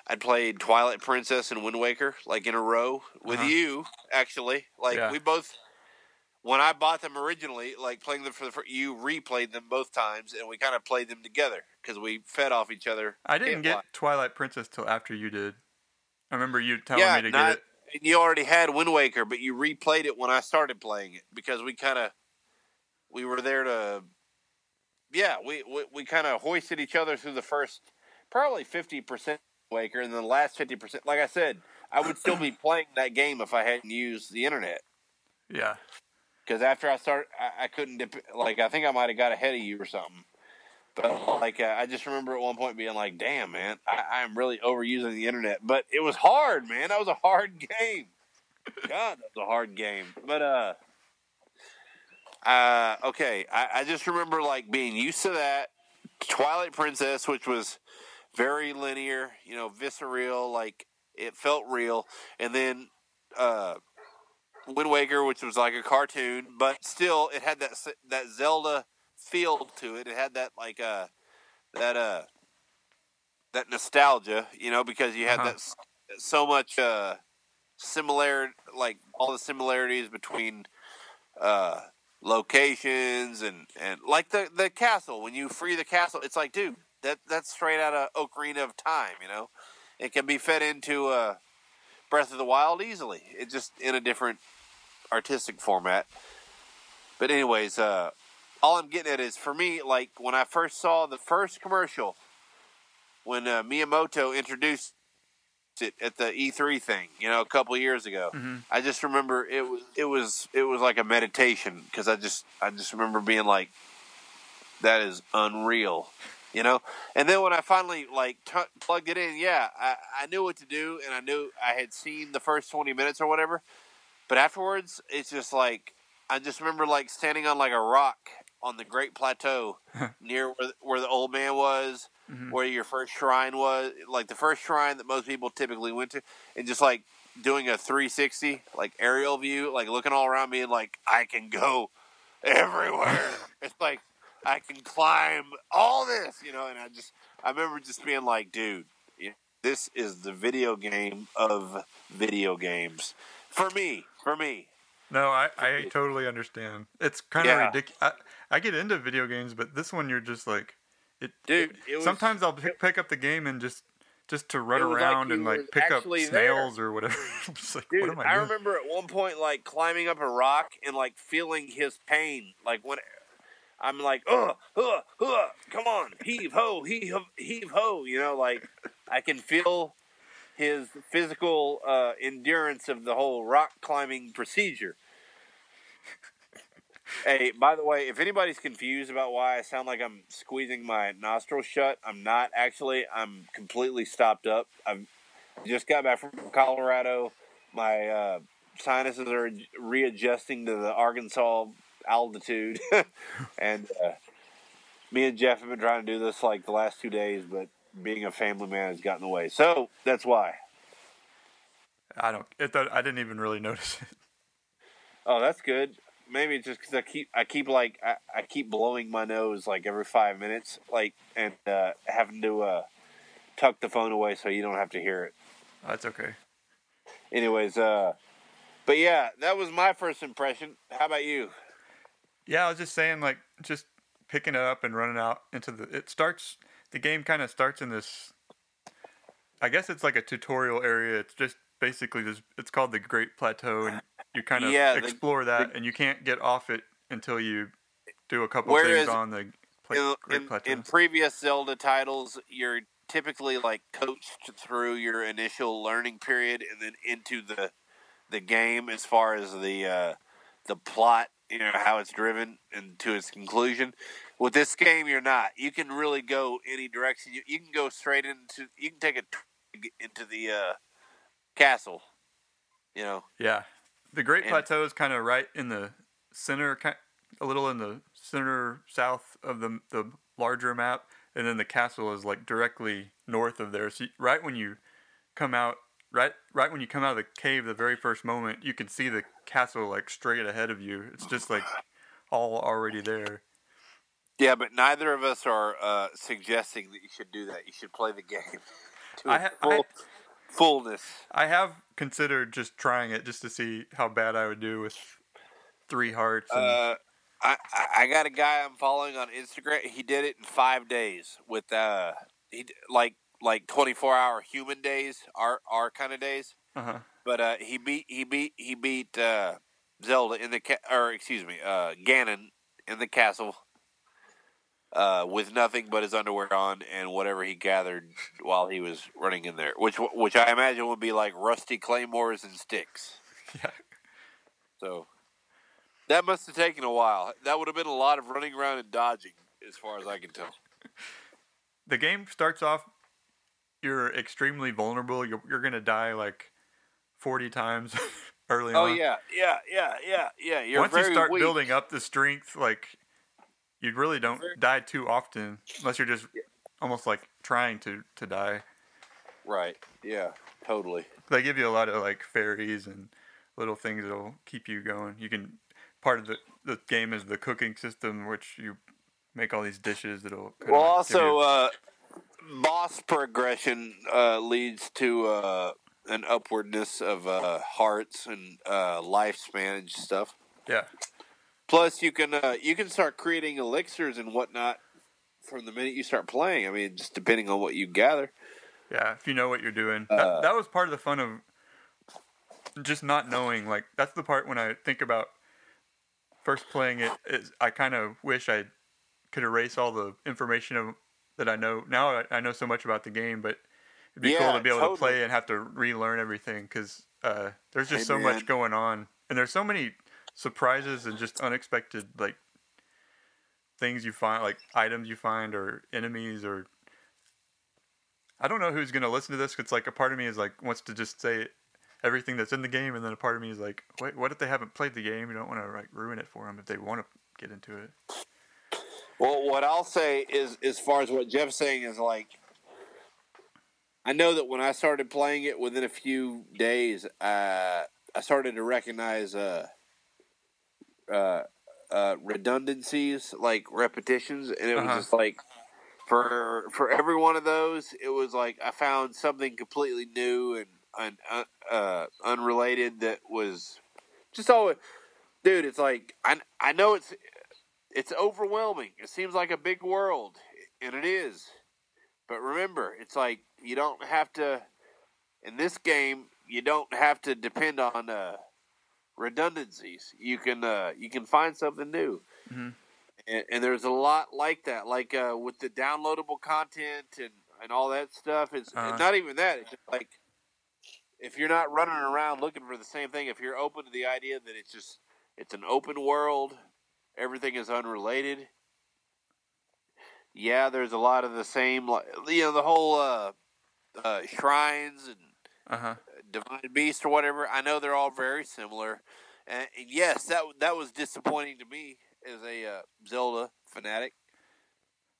I'd played Twilight Princess and Wind Waker like in a row with Uh-huh. you. Actually, like Yeah. we both. When I bought them originally, like playing them for the fir- you replayed them both times, and we kind of played them together because we fed off each other. I didn't get lie. Twilight Princess till after you did. I remember you telling yeah, me to not- get it. and you already had Wind Waker, but you replayed it when I started playing it because we kind of we were there to yeah we we, we kind of hoisted each other through the first probably fifty percent Waker, and then the last fifty percent. Like I said, I would still be playing that game if I hadn't used the internet. Yeah. Because after I start, I, I couldn't dip, like I think I might have got ahead of you or something. But like uh, I just remember at one point being like, "Damn, man, I, I'm really overusing the internet." But it was hard, man. That was a hard game. God, that was a hard game. But uh, uh, okay, I, I just remember like being used to that Twilight Princess, which was very linear, you know, visceral, like it felt real, and then uh, Wind Waker, which was like a cartoon, but still it had that that Zelda feel to it. It had that like uh that uh that nostalgia, you know, because you had Uh-huh. that so much uh similar like all the similarities between uh locations and and like the the castle when you free the castle it's like dude that that's straight out of Ocarina of Time you know it can be fed into uh Breath of the Wild easily it just in a different artistic format but anyways uh all I'm getting at is for me like when I first saw the first commercial when uh, Miyamoto introduced it at the E3 thing, you know, a couple years ago. Mhm. I just remember it was it was it was like a meditation because I just I just remember being like, that is unreal, you know. And then when I finally like t- plugged it in, yeah, I, I knew what to do and I knew I had seen the first twenty minutes or whatever. But afterwards, it's just like I just remember like standing on like a rock on the Great Plateau near where, where the old man was Mhm. where your first shrine was, like the first shrine that most people typically went to, and just like doing a 360, like aerial view, like looking all around me and like I can go everywhere. it's like I can climb all this, you know. And I just, I remember just being like, dude, this is the video game of video games for me. For me, No, I, I totally understand. It's kind of Yeah. ridiculous. I, I get into video games, but this one you're just like, it. dude. It was, sometimes I'll pick, pick up the game and just just to run It was like around and like pick up actually there. snails or whatever. Like, Dude, what am I, I, remember at one point like climbing up a rock and like feeling his pain. Like when I'm like, uh, uh, uh, come on, heave ho, heave, heave ho. You know, like I can feel his physical uh, endurance of the whole rock climbing procedure. Hey, by the way, if anybody's confused about why I sound like I'm squeezing my nostrils shut, I'm not actually. I'm completely stopped up. I've just got back from Colorado. My uh, sinuses are readjusting to the Arkansas altitude, and uh, me and Jeff have been trying to do this like the last two days, but being a family man has gotten away. So that's why. I don't. It, I didn't even really notice it. Oh, that's good. Maybe it's just because I keep I keep like I, I keep blowing my nose like every five minutes, like and uh, having to uh, tuck the phone away so you don't have to hear it. That's okay. Anyways, uh, but yeah, that was my first impression. How about you? Yeah, I was just saying, like, just picking it up and running out into the. It starts. The game kind of starts in this. I guess it's like a tutorial area. It's just basically this. It's called the Great Plateau, and you kind of Yeah, the- explore that, and you can't get off it until you do a couple things on the pla- in, Plateaus. in previous Zelda titles, you're typically like coached through your initial learning period and then into the the game as far as the uh, the plot, you know, how it's driven and to its conclusion. With this game, you're not. You can really go any direction. You, you can go straight into. You can take a twig into the uh, castle. You know. yeah, the Great and- Plateau is kind of right in the center, a little in the center south of the the larger map, and then the castle is like directly north of there. So right when you come out, right right when you come out of the cave, the very first moment, you can see the castle like straight ahead of you. It's just like all already there. Yeah, but neither of us are uh, suggesting that you should do that. You should play the game to I ha- full, I- fullness. I have considered just trying it just to see how bad I would do with three hearts. And, Uh, I, I I got a guy I'm following on Instagram. He did it in five days with uh he like like 24 hour human days, our our kind of days. uh-huh. But uh, he beat he beat he beat uh, Zelda in the ca- or excuse me uh, Ganon in the castle uh, with nothing but his underwear on and whatever he gathered while he was running in there, which which I imagine would be like rusty claymores and sticks. Yeah. So that must have taken a while. That would have been a lot of running around and dodging, as far as I can tell. The game starts off, you're extremely vulnerable. You're, you're going to die like 40 times early Oh on. Oh yeah, yeah, yeah, yeah, yeah. You're Once you start weak. building up the strength, like, you really don't Very- die too often unless you're just almost like trying to, to die. Right. Yeah. Totally. They give you a lot of like fairies and little things that'll keep you going. You can part of the the game is the cooking system, which you make all these dishes that'll. Well, also, uh, boss progression uh, leads to uh, an upwardness of uh, hearts and uh, lifespan and stuff. yeah, Plus, you can uh, you can start creating elixirs and whatnot from the minute you start playing. I mean, just depending on what you gather. yeah. If you know what you're doing, Uh, that, that was part of the fun of just not knowing. Like that's the part when I think about first playing it. Is I kind of wish I could erase all the information of, that I know now. I, I know so much about the game, but it'd be cool to be able totally. to play and have to relearn everything because uh, there's just Hey, so man. much going on, and there's so many surprises and just unexpected like things you find, like items you find or enemies or. I don't know who's gonna listen to this. 'cause It's like a part of me is like wants to just say everything that's in the game, and then a part of me is like, wait, what if they haven't played the game? You don't want to like ruin it for them if they want to get into it. Well, what I'll say is, as far as what Jeff's saying, is like, I know that when I started playing it, within a few days, uh, I started to recognize uh, uh, uh, redundancies, like repetitions, and it was Uh-huh. just like for for every one of those, it was like I found something completely new and un, un, uh, unrelated that was just all. Dude, it's like I I know it's it's overwhelming. It seems like a big world, and it is. But remember, it's like you don't have to. In this game, you don't have to depend on uh, redundancies. You can uh, you can find something new, Mhm. and, and there's a lot like that. Like uh, with the downloadable content and and all that stuff. It's Uh-huh. not even that. It's just like if you're not running around looking for the same thing. If you're open to the idea that it's just it's an open world, everything is unrelated. Yeah, there's a lot of the same, like you know, the whole uh, uh, shrines and Uh huh. divine beast or whatever. I know they're all very similar, and, and yes, that that was disappointing to me as a uh, Zelda fanatic.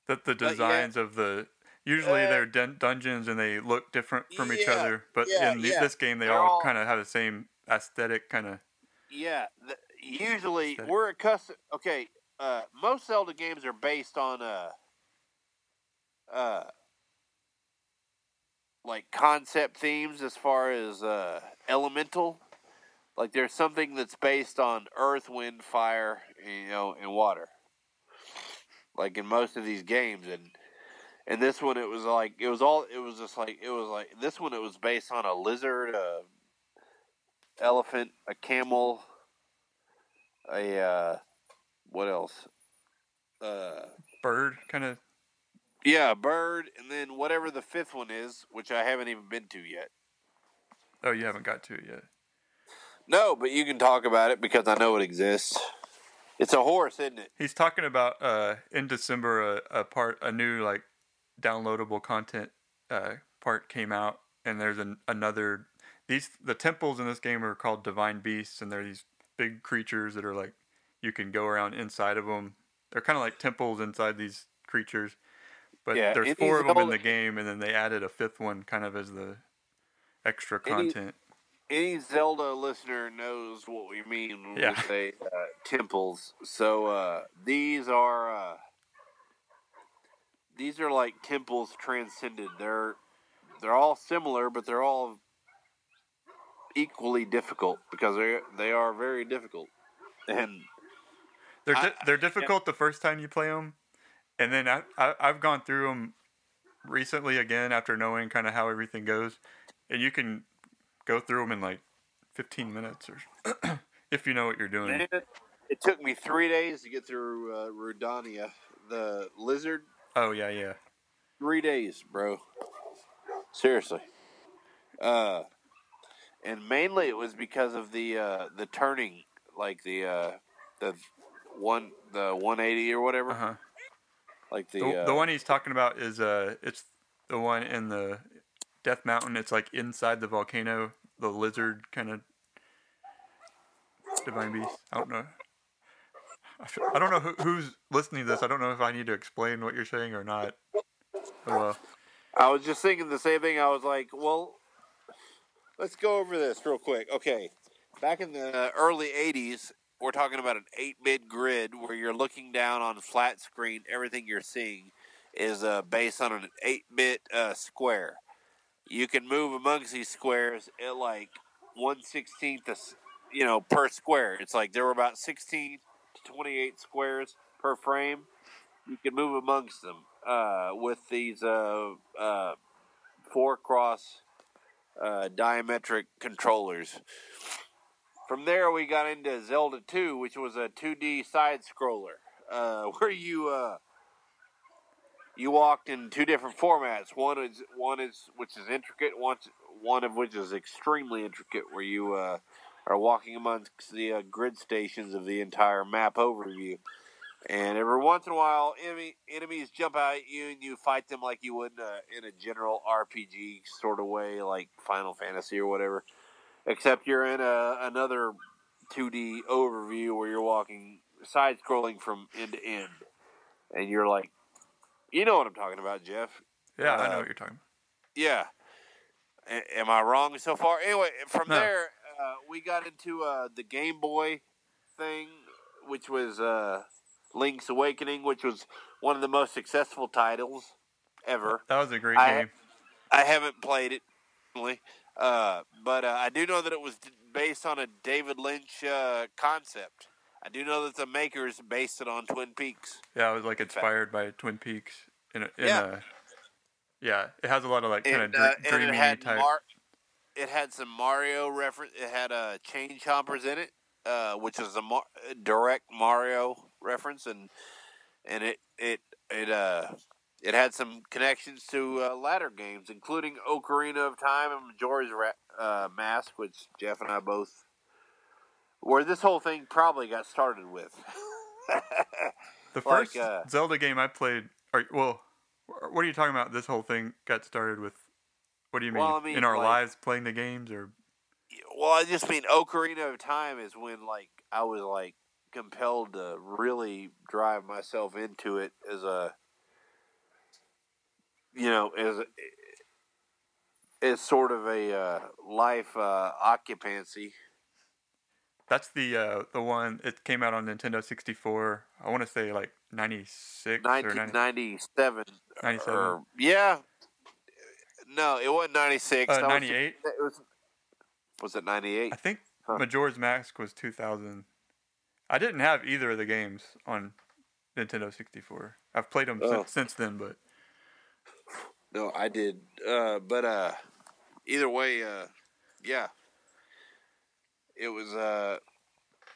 That the But yeah. designs of the usually Uh, they're dun- dungeons and they look different from each other, but yeah, in the, yeah. this game they They're all, all- kind of have the same aesthetic kind of. Yeah, usually we're accustomed. Okay, uh, most Zelda games are based on uh, uh, like concept themes as far as uh, elemental. Like there's something that's based on earth, wind, fire, you know, and water. Like in most of these games, and and this one it was like it was all it was just like it was like this one it was based on a lizard, a elephant, a camel, a uh, what else? uh, Bird kind of. yeah, Bird, and then whatever the fifth one is, which I haven't even been to yet. Oh, you haven't got to it yet. No, but you can talk about it because I know it exists. It's a horse, isn't it? He's talking about uh, in December a, a part a new like downloadable content uh, part came out, and there's an, another. These the temples in this game are called divine beasts, and they're these big creatures that are like you can go around inside of them. They're kind of like temples inside these creatures, but Yeah, there's four of them in the game, and then they added a fifth one kind of as the extra content. Any Zelda listener knows what we mean when Yeah. we say uh, temples. So uh, these are uh, these are like temples transcended. They're they're all similar, but they're all equally difficult because they they are very difficult. And They're I- they're difficult the first time you play them, and then I, I I've gone through them recently again after knowing kind of how everything goes, and you can go through them in like 15 minutes or if you know what you're doing. man, it took me three days to get through uh, Rudania, the lizard. Oh yeah, yeah. three days, bro. Seriously. Uh, and mainly it was because of the uh, the turning, like the uh, the one the one eighty or whatever. Uh huh. Like the The, uh, the one he's talking about is uh, it's the one in the Death Mountain. It's like inside the volcano, the lizard kind of divine beast. I don't know. I don't know who, who's listening to this. I don't know if I need to explain what you're saying or not. Oh well. I was just thinking the same thing. I was like, well, let's go over this real quick. Okay, back in the early '80s, we're talking about an eight-bit grid where you're looking down on flat screen. Everything you're seeing is uh, based on an eight-bit uh, square. You can move amongst these squares at like one sixteenth, you know, per square. It's like there were about sixteen to twenty-eight squares per frame. You can move amongst them uh, with these uh, uh, four cross uh, diametric controllers. From there, we got into Zelda 2, which was a 2D side scroller, uh, where you uh, you walked in two different formats. One is one is which is intricate, one one of which is extremely intricate, where you uh, are walking amongst the uh, grid stations of the entire map overview. And every once in a while, enemy, enemies jump out at you, and you fight them like you would uh, in a general RPG sort of way, like Final Fantasy or whatever. Except you're in a, another 2D overview where you're walking side scrolling from end to end, and you're like, you know what I'm talking about, Jeff? Yeah, I Uh, know what you're talking about. Yeah. A- am I wrong so far? Anyway, from No. there, uh, we got into uh, the Game Boy thing, which was uh, Link's Awakening, which was one of the most successful titles ever. That was a great I- game. I haven't played it, uh, but uh, I do know that it was based on a David Lynch uh, concept. I do know that the makers based it on Twin Peaks. Yeah, it was like inspired by Twin Peaks. In a, in Yeah. a, yeah, it has a lot of like kind of and, uh, dr- and dreamy had type. Mar- it had some Mario reference. It had uh, chain chompers in it, uh, which is a Mar- direct Mario reference, and and it it it uh it had some connections to uh, latter games, including Ocarina of Time and Majora's Ra- uh, Mask, which Jeff and I both. Where this whole thing probably got started with. The like, first uh, Zelda game I played, or well, what are you talking about? This whole thing got started with. What do you mean? Well, I mean, in our like- lives playing the games, or Well, I just mean Ocarina of Time is when like I was like compelled to really drive myself into it as a you know as as sort of a uh, life uh, occupancy. that's the uh, the one. It came out on Nintendo 64. I want to say like 96 or 90, 1997. 97. Or, yeah. No, it wasn't 96. Uh, That was- 98. It was, was it 98? I think Huh. Majora's Mask was 2000. I didn't have either of the games on Nintendo 64. I've played them Oh. since, since then, but No, I did. Uh, but uh, either way, uh, yeah, it was. Uh,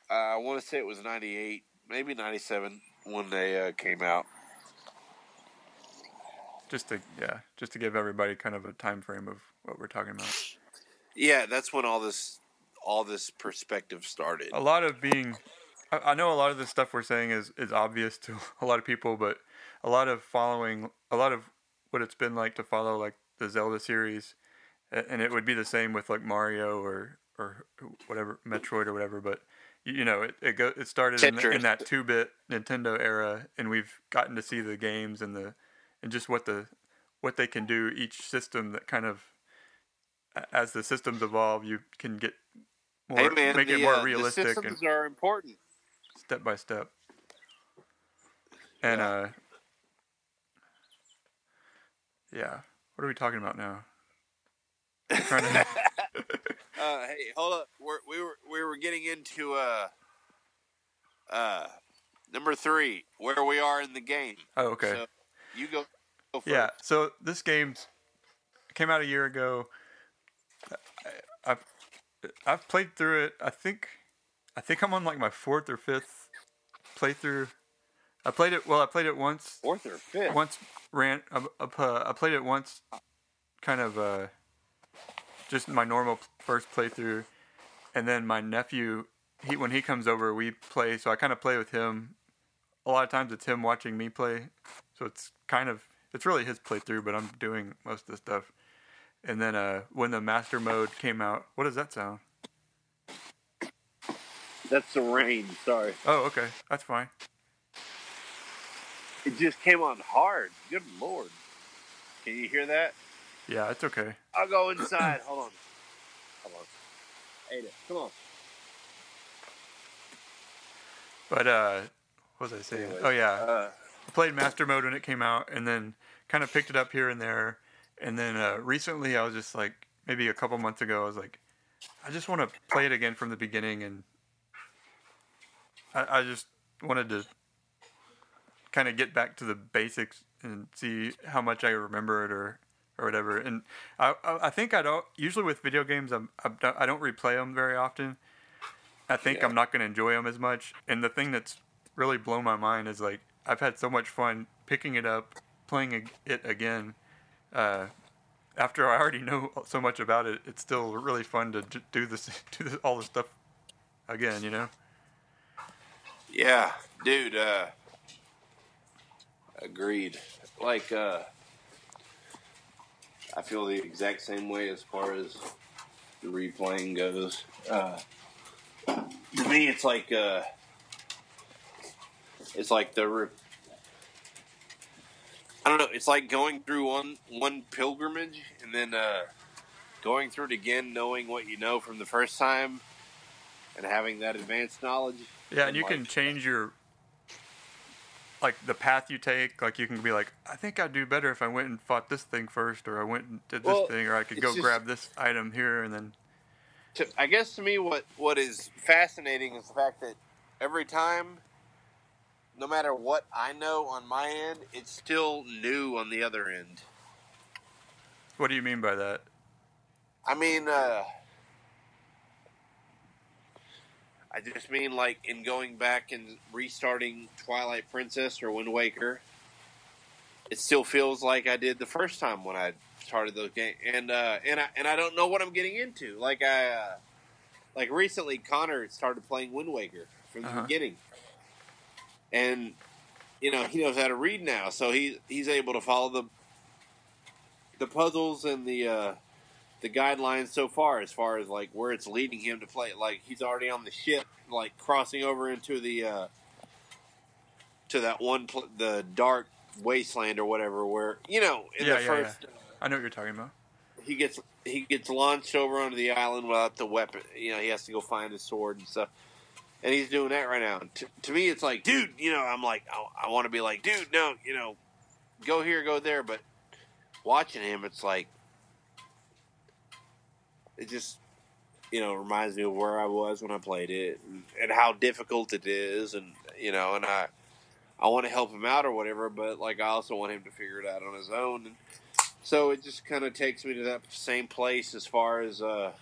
I want to say it was ninety eight, maybe ninety seven. when they uh, came out. Just to yeah, just to give everybody kind of a time frame of what we're talking about. Yeah, that's when all this all this perspective started. A lot of being, I, I know a lot of the stuff we're saying is is obvious to a lot of people, but a lot of following, a lot of what it's been like to follow like the Zelda series, and it would be the same with like Mario or or whatever Metroid or whatever, but you know, it it, go, it started in, the, in that two bit Nintendo era, and we've gotten to see the games and the and just what the what they can do each system that kind of as the systems evolve, you can get more hey man, make the, it more uh, realistic the and systems are important. Step by step. And Yeah. uh, yeah, what are we talking about now? Trying to, Uh, hey, hold up. We're, we were we were getting into uh uh number three, where we are in the game. oh, okay. So you go. go. Yeah, so this game's came out a year ago. I, I've I've played through it. I think I think I'm on like my fourth or fifth playthrough. I played it. Well, I played it once. fourth or fifth. Once ran. I, I, I played it once, kind of uh, just my normal first playthrough, and then my nephew. He when he comes over, we play. So I kind of play with him. A lot of times it's him watching me play, so it's kind of it's really his playthrough, but I'm doing most of the stuff. And then uh, when the master mode came out, what does that sound? That's the rain. Sorry, Oh, okay, that's fine. it just came on hard. Good lord. Can you hear that? Yeah, it's okay. I'll go inside. Hold on. Hold on. Ada, come on. But uh, what was I saying? Anyways, Oh yeah, Uh, I played Master Mode when it came out, and then kind of picked it up here and there. And then uh, recently, I was just like, maybe a couple months ago, I was like, I just want to play it again from the beginning, and I, I just wanted to kind of get back to the basics and see how much I remember it or or whatever. And I I, think I don't usually with video games I'm, I don't replay them very often. I think Yeah. I'm not going to enjoy them as much. And the thing that's really blown my mind is like I've had so much fun picking it up, playing it again. Uh, after I already know so much about it, it's still really fun to do this, do this, all this stuff again. You know? Yeah, dude. Uh, agreed. Like, uh, I feel the exact same way as far as the replaying goes. Uh, to me, it's like uh, it's like the. Re- I don't know. It's like going through one one pilgrimage and then uh, going through it again, knowing what you know from the first time, and having that advanced knowledge. Yeah, and you can change your like the path you take. Like you can be like, I think I'd do better if I went and fought this thing first, or I went and did this Well, thing, or I could go just- grab this item here and then. to, I guess to me, what what is fascinating is the fact that every time, no matter what I know on my end, it's still new on the other end. What do you mean by that? I mean, uh, I just mean like in going back and restarting Twilight Princess or Wind Waker. It still feels like I did the first time when I started those games, and uh, and I and I don't know what I'm getting into. Like I, uh, like recently, Connor started playing Wind Waker from the Uh-huh. beginning, and you know he knows how to read now, so he he's able to follow the the puzzles and the uh, the guidelines so far, as far as like where it's leading him to play. Like he's already on the ship, like crossing over into the uh, to that one pl- the dark wasteland or whatever, where you know in Yeah, the yeah, first I know what you're talking about. he gets he gets launched over onto the island without the weapon. You know, he has to go find his sword and stuff. And he's doing that right now. To, to me, it's like, dude, you know, I'm like, I, I want to be like, dude, no, you know, go here, go there. But watching him, it's like, it just, you know, reminds me of where I was when I played it and, and how difficult it is. And, you know, and I, I want to help him out or whatever, but like, I also want him to figure it out on his own. And, so it just kind of takes me to that same place as far as uh,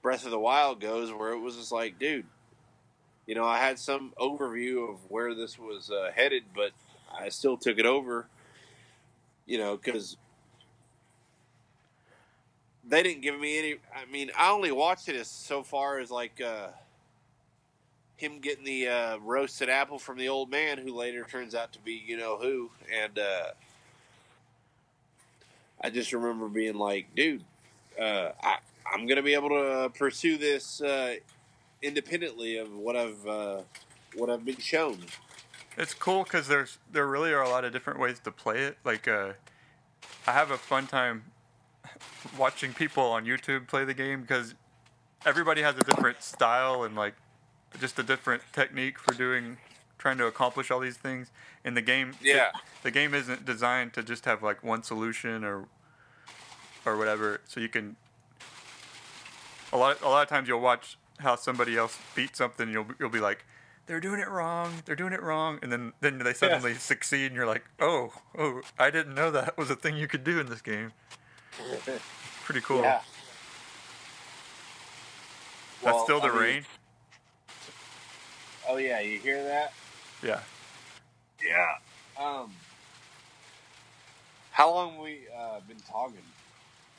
Breath of the Wild goes, where it was just like, dude, you know, I had some overview of where this was uh, headed, but I still took it over, you know, because they didn't give me any. I mean, I only watched it as so far as like uh, him getting the uh, roasted apple from the old man, who later turns out to be you know who, and uh, I just remember being like, dude, uh, I, I'm gonna be able to pursue this uh, independently of what I've uh, what I've been shown. It's cool because there's there really are a lot of different ways to play it. Like, uh, I have a fun time watching people on YouTube play the game because everybody has a different style and like just a different technique for doing trying to accomplish all these things. In the game, Yeah. it- the game isn't designed to just have like one solution or or whatever. So you can a lot a lot of times you'll watch how somebody else beat something. And you'll you'll be like, they're doing it wrong. They're doing it wrong, and then then they suddenly succeed, and you're like, oh oh, I didn't know that was a thing you could do in this game. Pretty cool. Yeah. That's Well, still the I mean- rain. Oh yeah, you hear that? Yeah. Yeah. Um. How long we uh, been talking?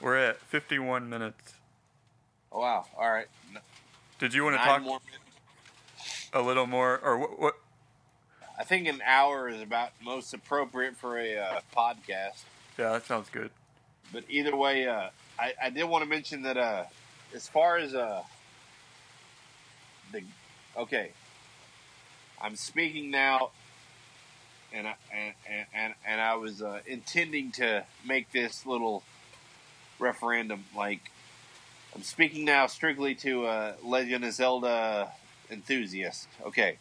We're at 51 minutes. Oh wow! All right. N- Did you want to talk more a little more, or what? what I think an hour is about most appropriate for a uh, podcast. yeah, that sounds good. But either way, uh, I, I did want to mention that uh, as far as uh, the okay, I'm speaking now, and I and and, and, I was uh, intending to make this little referendum. Like, I'm speaking now strictly to uh, Legend of Zelda enthusiasts. Okay,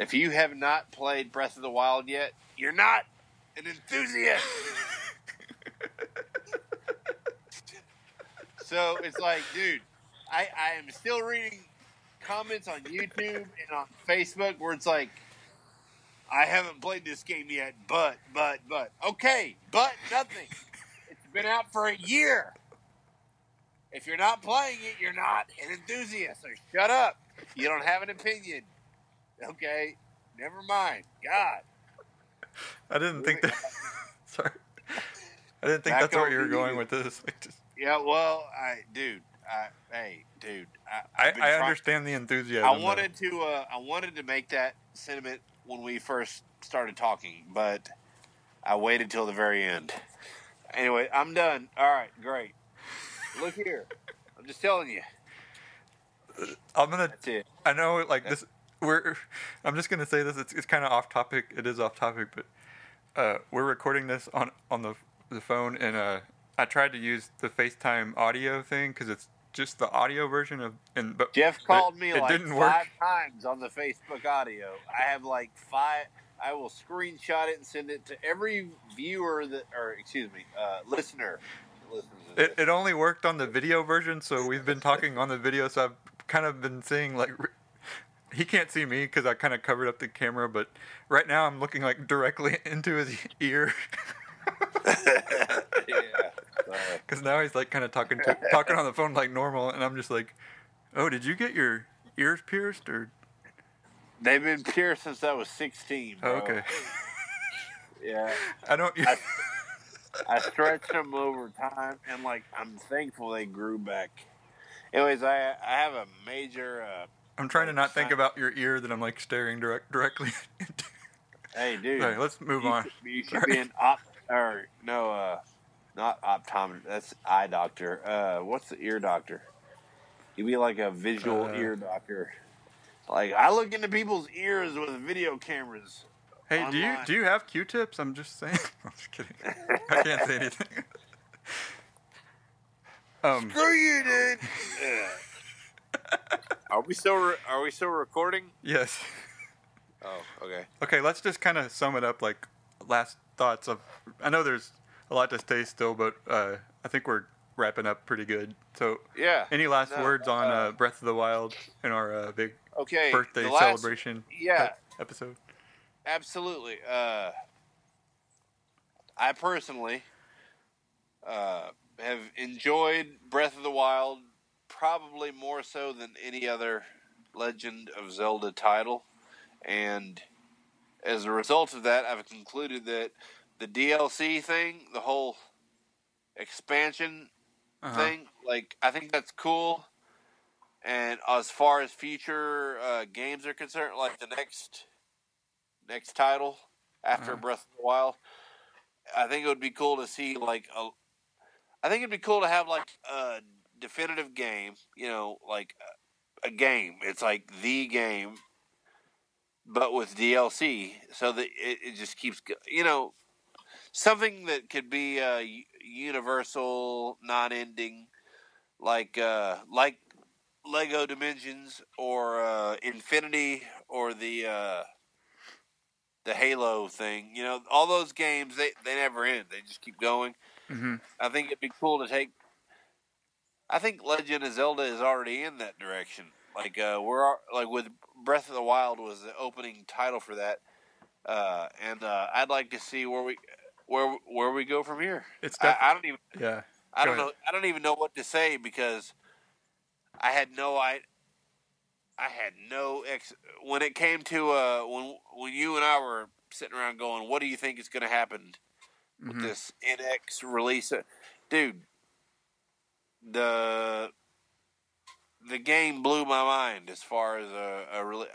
if you have not played Breath of the Wild yet, you're not an enthusiast. So it's like, dude, I, I am still reading comments on YouTube and on Facebook where it's like, I haven't played this game yet, but, but, but. Okay, but nothing. It's been out for a year. If you're not playing it, you're not an enthusiast. So shut up. You don't have an opinion. Okay, never mind. God. I didn't think that. sorry. I didn't think Back that's where you were going with this. Like, just, Yeah, well, I, dude, I, hey, dude, I, I, try- understand the enthusiasm. I though. wanted to uh, I wanted to make that sentiment when we first started talking, but I waited till the very end. Anyway, I'm done. All right, great. Look here. I'm just telling you. I'm gonna. That's it. I know, like this. We're. I'm just gonna say this. It's, it's kind of off topic. It is off topic, but uh, we're recording this on on the the phone, in uh, I tried to use the FaceTime audio thing because it's just the audio version of. And but Jeff called me it like didn't five work. times on the FaceTime audio. I have like five. I will screenshot it and send it to every viewer that, or excuse me, uh, listener. that listens to It, it only worked on the video version, so we've been talking on the video. So I've kind of been seeing like he can't see me because I kind of covered up the camera, but right now I'm looking like directly into his ear yeah. Because now he's like kind of talking to talking on the phone like normal, and I'm just like, oh, did you get your ears pierced or? they've been pierced since I was 16. Oh, okay, Yeah. I don't. I- I stretched them over time, and like I'm thankful they grew back. Anyways, I I have a major. Uh, I'm trying to not think about your ear that I'm like staring direct directly. into. hey, dude, Sorry, let's move you on. Should, you should Sorry. be an op or no, uh, not optometrist. That's eye doctor. Uh, what's the ear doctor? You'd be like a visual Uh, ear doctor. Like I look into people's ears with video cameras. Hey, do you do you have Q-tips? I'm just saying. I'm just kidding. I can't say anything. um, Screw you, dude. Are we still re- Are we still recording? yes. Oh, okay. Okay, let's just kind of sum it up. Like last thoughts of. I know there's a lot to say still, but uh, I think we're wrapping up pretty good. So, Yeah. any last No, words on uh, uh, Breath of the Wild in our uh, big Okay. birthday last- celebration Yeah, episode? absolutely. Uh, I personally uh, have enjoyed Breath of the Wild probably more so than any other Legend of Zelda title, and as a result of that, I've concluded that the DLC thing, the whole expansion Uh-huh. thing, like I think that's cool. And as far as future uh, games are concerned, like the next next title after Uh-huh. Breath of the Wild, I think it would be cool to see like a. I think it'd be cool to have like a definitive game, you know, like a, game. It's like the game, but with DLC, so that it, it just keeps, you know, something that could be uh, universal, non-ending, like uh, like Lego Dimensions or uh, Infinity or the uh, the Halo thing. You know, all those games they they never end. They just keep going. hmm I think it'd be cool to take. I think Legend of Zelda is already in that direction. Like uh, we're like with Breath of the Wild was the opening title for that, uh, and uh, I'd like to see where we where where we go from here. It's I, def- I don't even yeah. I don't ahead. know I don't even know what to say because I had no I I had no ex when it came to uh when when you and I were sitting around going, what do you think is going to happen with Mhm. this NX release. Dude, the the game blew my mind as far as a, a really.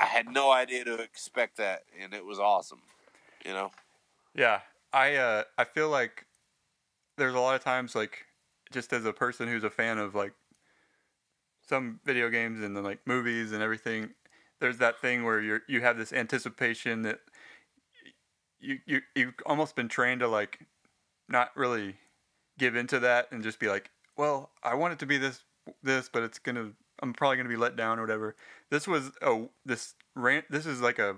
I had no idea to expect that, and it was awesome. You know, Yeah, I uh, I feel like there's a lot of times like just as a person who's a fan of like some video games and then like movies and everything, there's that thing where you're you have this anticipation that you you you've almost been trained to like not really give into that and just be like, well, I want it to be this this, but it's gonna I'm probably gonna be let down or whatever. This was a this rant. This is like a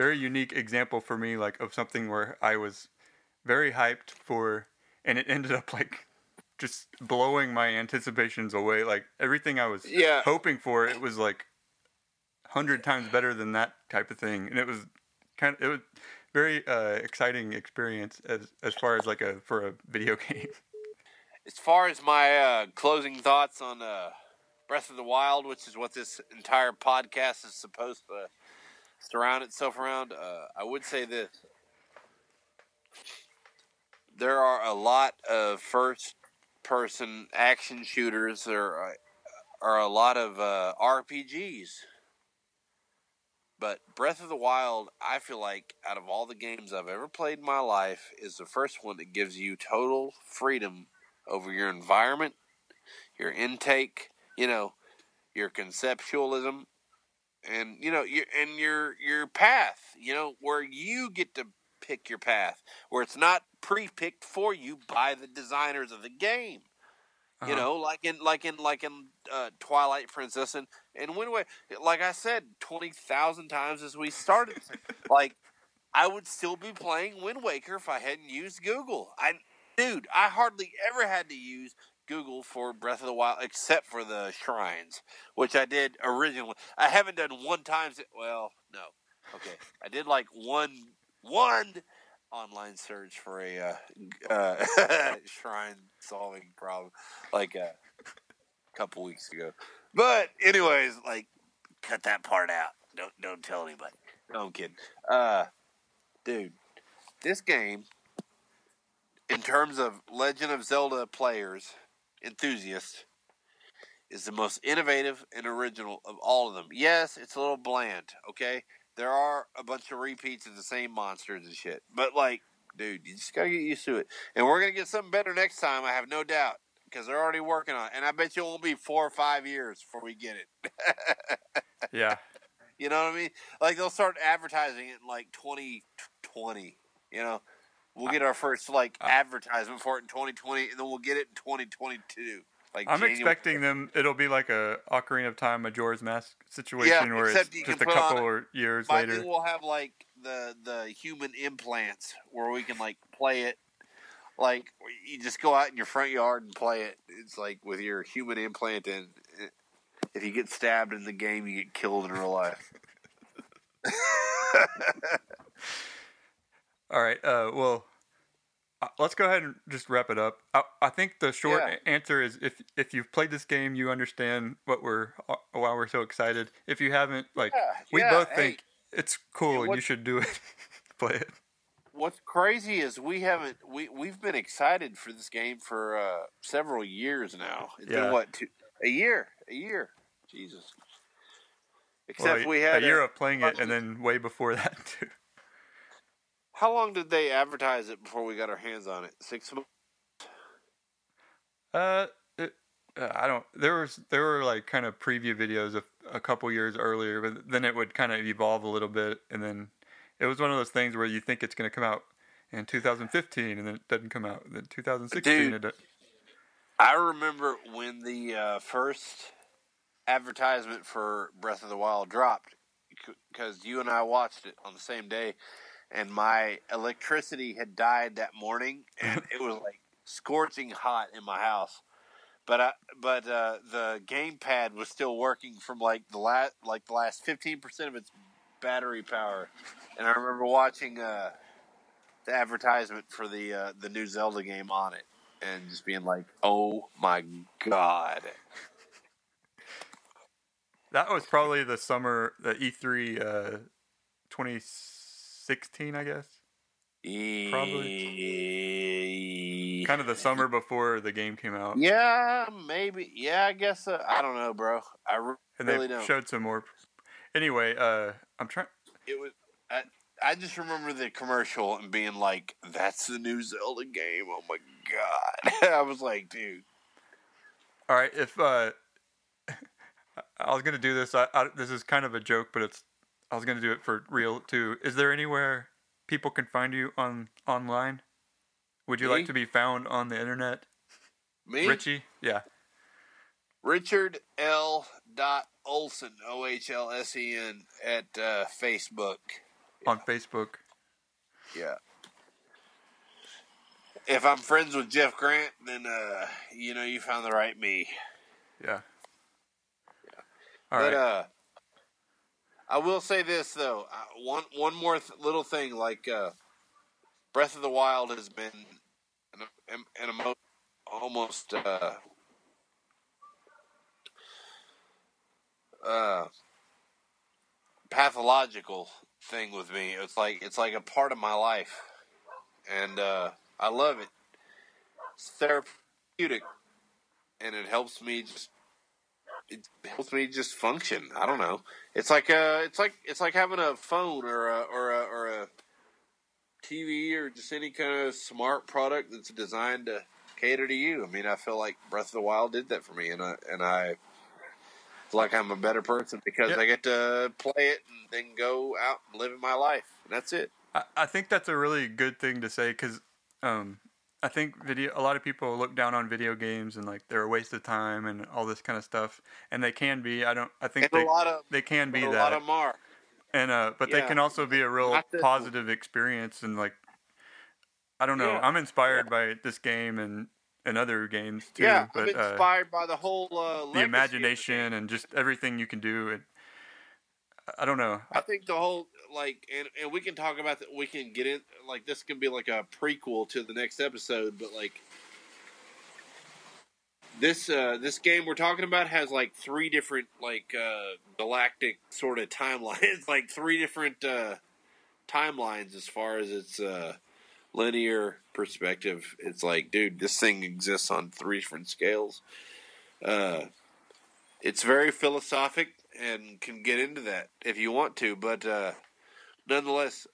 very unique example for me, like of something where I was very hyped for, and it ended up like just blowing my anticipations away. Like everything I was Yeah. hoping for, it was like hundred times better than that type of thing, and it was kind of it was very uh, exciting experience as as far as like a for a video game. as far as my uh, closing thoughts on uh, Breath of the Wild, which is what this entire podcast is supposed to surround itself around, uh, I would say this: there are a lot of first-person action shooters. There are, are a lot of uh, RPGs. But Breath of the Wild, I feel like out of all the games I've ever played in my life, is the first one that gives you total freedom over your environment, your intake, you know, your conceptualism, and you know, your and your your path. You know, where you get to pick your path, where it's not pre-picked for you by the designers of the game. You Uh-huh. know, like in like in like in uh, Twilight Princess and and Waker. Like I said twenty thousand times as we started, like I would still be playing Wind Waker if I hadn't used Google. I, dude, I hardly ever had to use Google for Breath of the Wild except for the shrines, which I did originally. I haven't done one time. Well, no, okay, I did like one one online search for a uh, uh, shrine solving problem, like a couple weeks ago. But anyways, like cut that part out. Don't don't tell anybody. No, I'm kidding. Uh, dude, this game, in terms of Legend of Zelda players, enthusiasts, is the most innovative and original of all of them. Yes, it's a little bland, okay? There are a bunch of repeats of the same monsters and shit. But, like, dude, you just gotta get used to it. And we're gonna get something better next time, I have no doubt. Because they're already working on it. And I bet you it won't be four or five years before we get it. Yeah, You know what I mean? Like they'll start advertising it in like 2020. You know, we'll get our first like I- advertisement for it in 2020, and then we'll get it in 2022. Like I'm January. expecting them. It'll be like a Ocarina of Time, Majora's Mask situation where it's just a couple or years later. we'll have like the the human implants where we can like play it. Like you just go out in your front yard and play it. It's like with your human implant, and uh, if you get stabbed in the game, you get killed in real life. All right. Uh, well, uh, let's go ahead and just wrap it up. I, I think the short Yeah. answer is if if you've played this game, you understand what we're uh, why we're so excited. If you haven't, like Yeah, we yeah, both hey. think it's cool and you should do it. Play it. What's crazy is we haven't we we've been excited for this game for uh, several years now. It's Yeah. been what two, a year, a year. Jesus. Except Well, we had a year uh, of playing it, and then way before that too. How long did they advertise it before we got our hands on it? Six months. Uh, it, uh, I don't. There was there were like kind of preview videos of a couple years earlier, but then it would kind of evolve a little bit, and then it was one of those things where you think it's going to come out in 2015, and then it doesn't come out. Then 2016, Dude. it, I remember when the uh, first advertisement for Breath of the Wild dropped because you and I watched it on the same day, and my electricity had died that morning, and it was like scorching hot in my house. But I, but uh, the gamepad was still working from like the last like the last fifteen percent of its battery power, and I remember watching uh, the advertisement for the uh, the new Zelda game on it and just being like, "Oh my god!" that was probably the summer, the E3 uh, 2016, I guess. Probably. Kind of the summer before the game came out, Yeah, maybe. Yeah, I guess. So. I don't know, bro. I re- and really they don't. showed some more. Anyway, uh, I'm trying. it was. I, I just remember the commercial and being like, "That's the new Zelda game." Oh my god! I was like, dude. All right, if uh, I was gonna do this, I, I, this is kind of a joke, but it's I was gonna do it for real too. Is there anywhere people can find you on online? Would you Me? like to be found on the internet, Me, Richie? Yeah, Richard L. Dot Ohlsen, O H L S E N, at uh, Facebook. on Facebook. Yeah. If I'm friends with Jeff Grant, then uh, you know you found the right me. Yeah. All but right. uh, I will say this though, uh, one one more th- little thing, like uh, Breath of the Wild has been an, an, an emo- almost uh, uh, pathological thing with me. It's like it's like a part of my life, and uh, I love it. It's therapeutic, and it helps me just it helps me just function. I don't know. It's like uh it's like it's like having a phone or a or a or a TV or just any kind of smart product that's designed to cater to you. I mean, I feel like Breath of the Wild did that for me, and I and I feel like I'm a better person because Yep. I get to play it and then go out and live my life. And that's it. I, I think that's a really good thing to say because um, I think video. A lot of people look down on video games and like they're a waste of time and all this kind of stuff, and they can be. I don't. I think And they, a lot of they can be a that. lot of are. and uh but they can also be a real positive experience and like i don't know Yeah. i'm inspired by this game and and other games too yeah, but I'm uh, inspired by the whole uh, the the imagination and just everything you can do and i don't know I think the whole like, and, and we can talk about that. We can get in like this can be like a prequel to the next episode, but like this uh this game we're talking about has like three different like uh galactic sort of timelines, like three different uh timelines as far as its uh linear perspective. It's like, dude, this thing exists on three different scales. Uh, it's very philosophic and can get into that if you want to, but uh, nonetheless,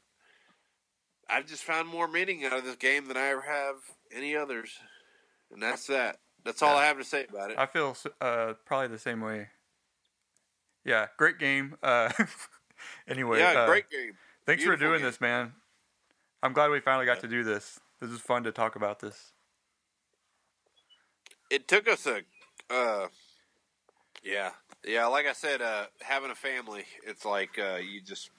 I've just found more meaning out of this game than I ever have any others, and that's that. That's all Yeah. I have to say about it. i feel uh probably the same way yeah great game uh anyway yeah, uh, great game. thanks for doing game. this man i'm glad we finally got Yeah. to do this this is fun to talk about this It took us a, uh, yeah, yeah. Like I said, uh, having a family, it's like uh, you just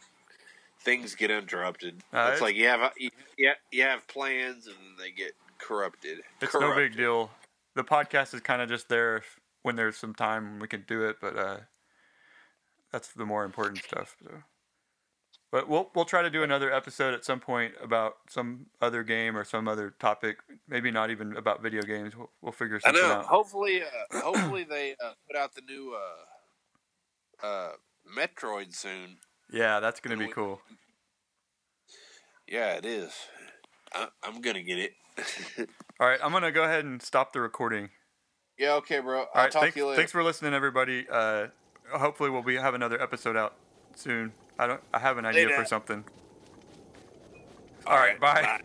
things get interrupted. Uh, it's it's- like you have you, you you have plans and they get corrupted. It's no big deal. The podcast is kind of just there if, when there's some time we can do it, but uh, that's the more important stuff. So. But we'll we'll try to do another episode at some point about some other game or some other topic. Maybe not even about video games. We'll, we'll figure I something know. out. Hopefully, uh, hopefully they uh, put out the new uh, uh, Metroid soon. Yeah, that's gonna be cool. Yeah, it is. I, I'm gonna get it. All right, I'm gonna go ahead and stop the recording. yeah. Okay, bro. I'll All right, talk thanks, to you later. thanks for listening, everybody. Uh, hopefully, we'll be have another episode out soon. I don't. I have an idea Later. for something. All right, bye. bye.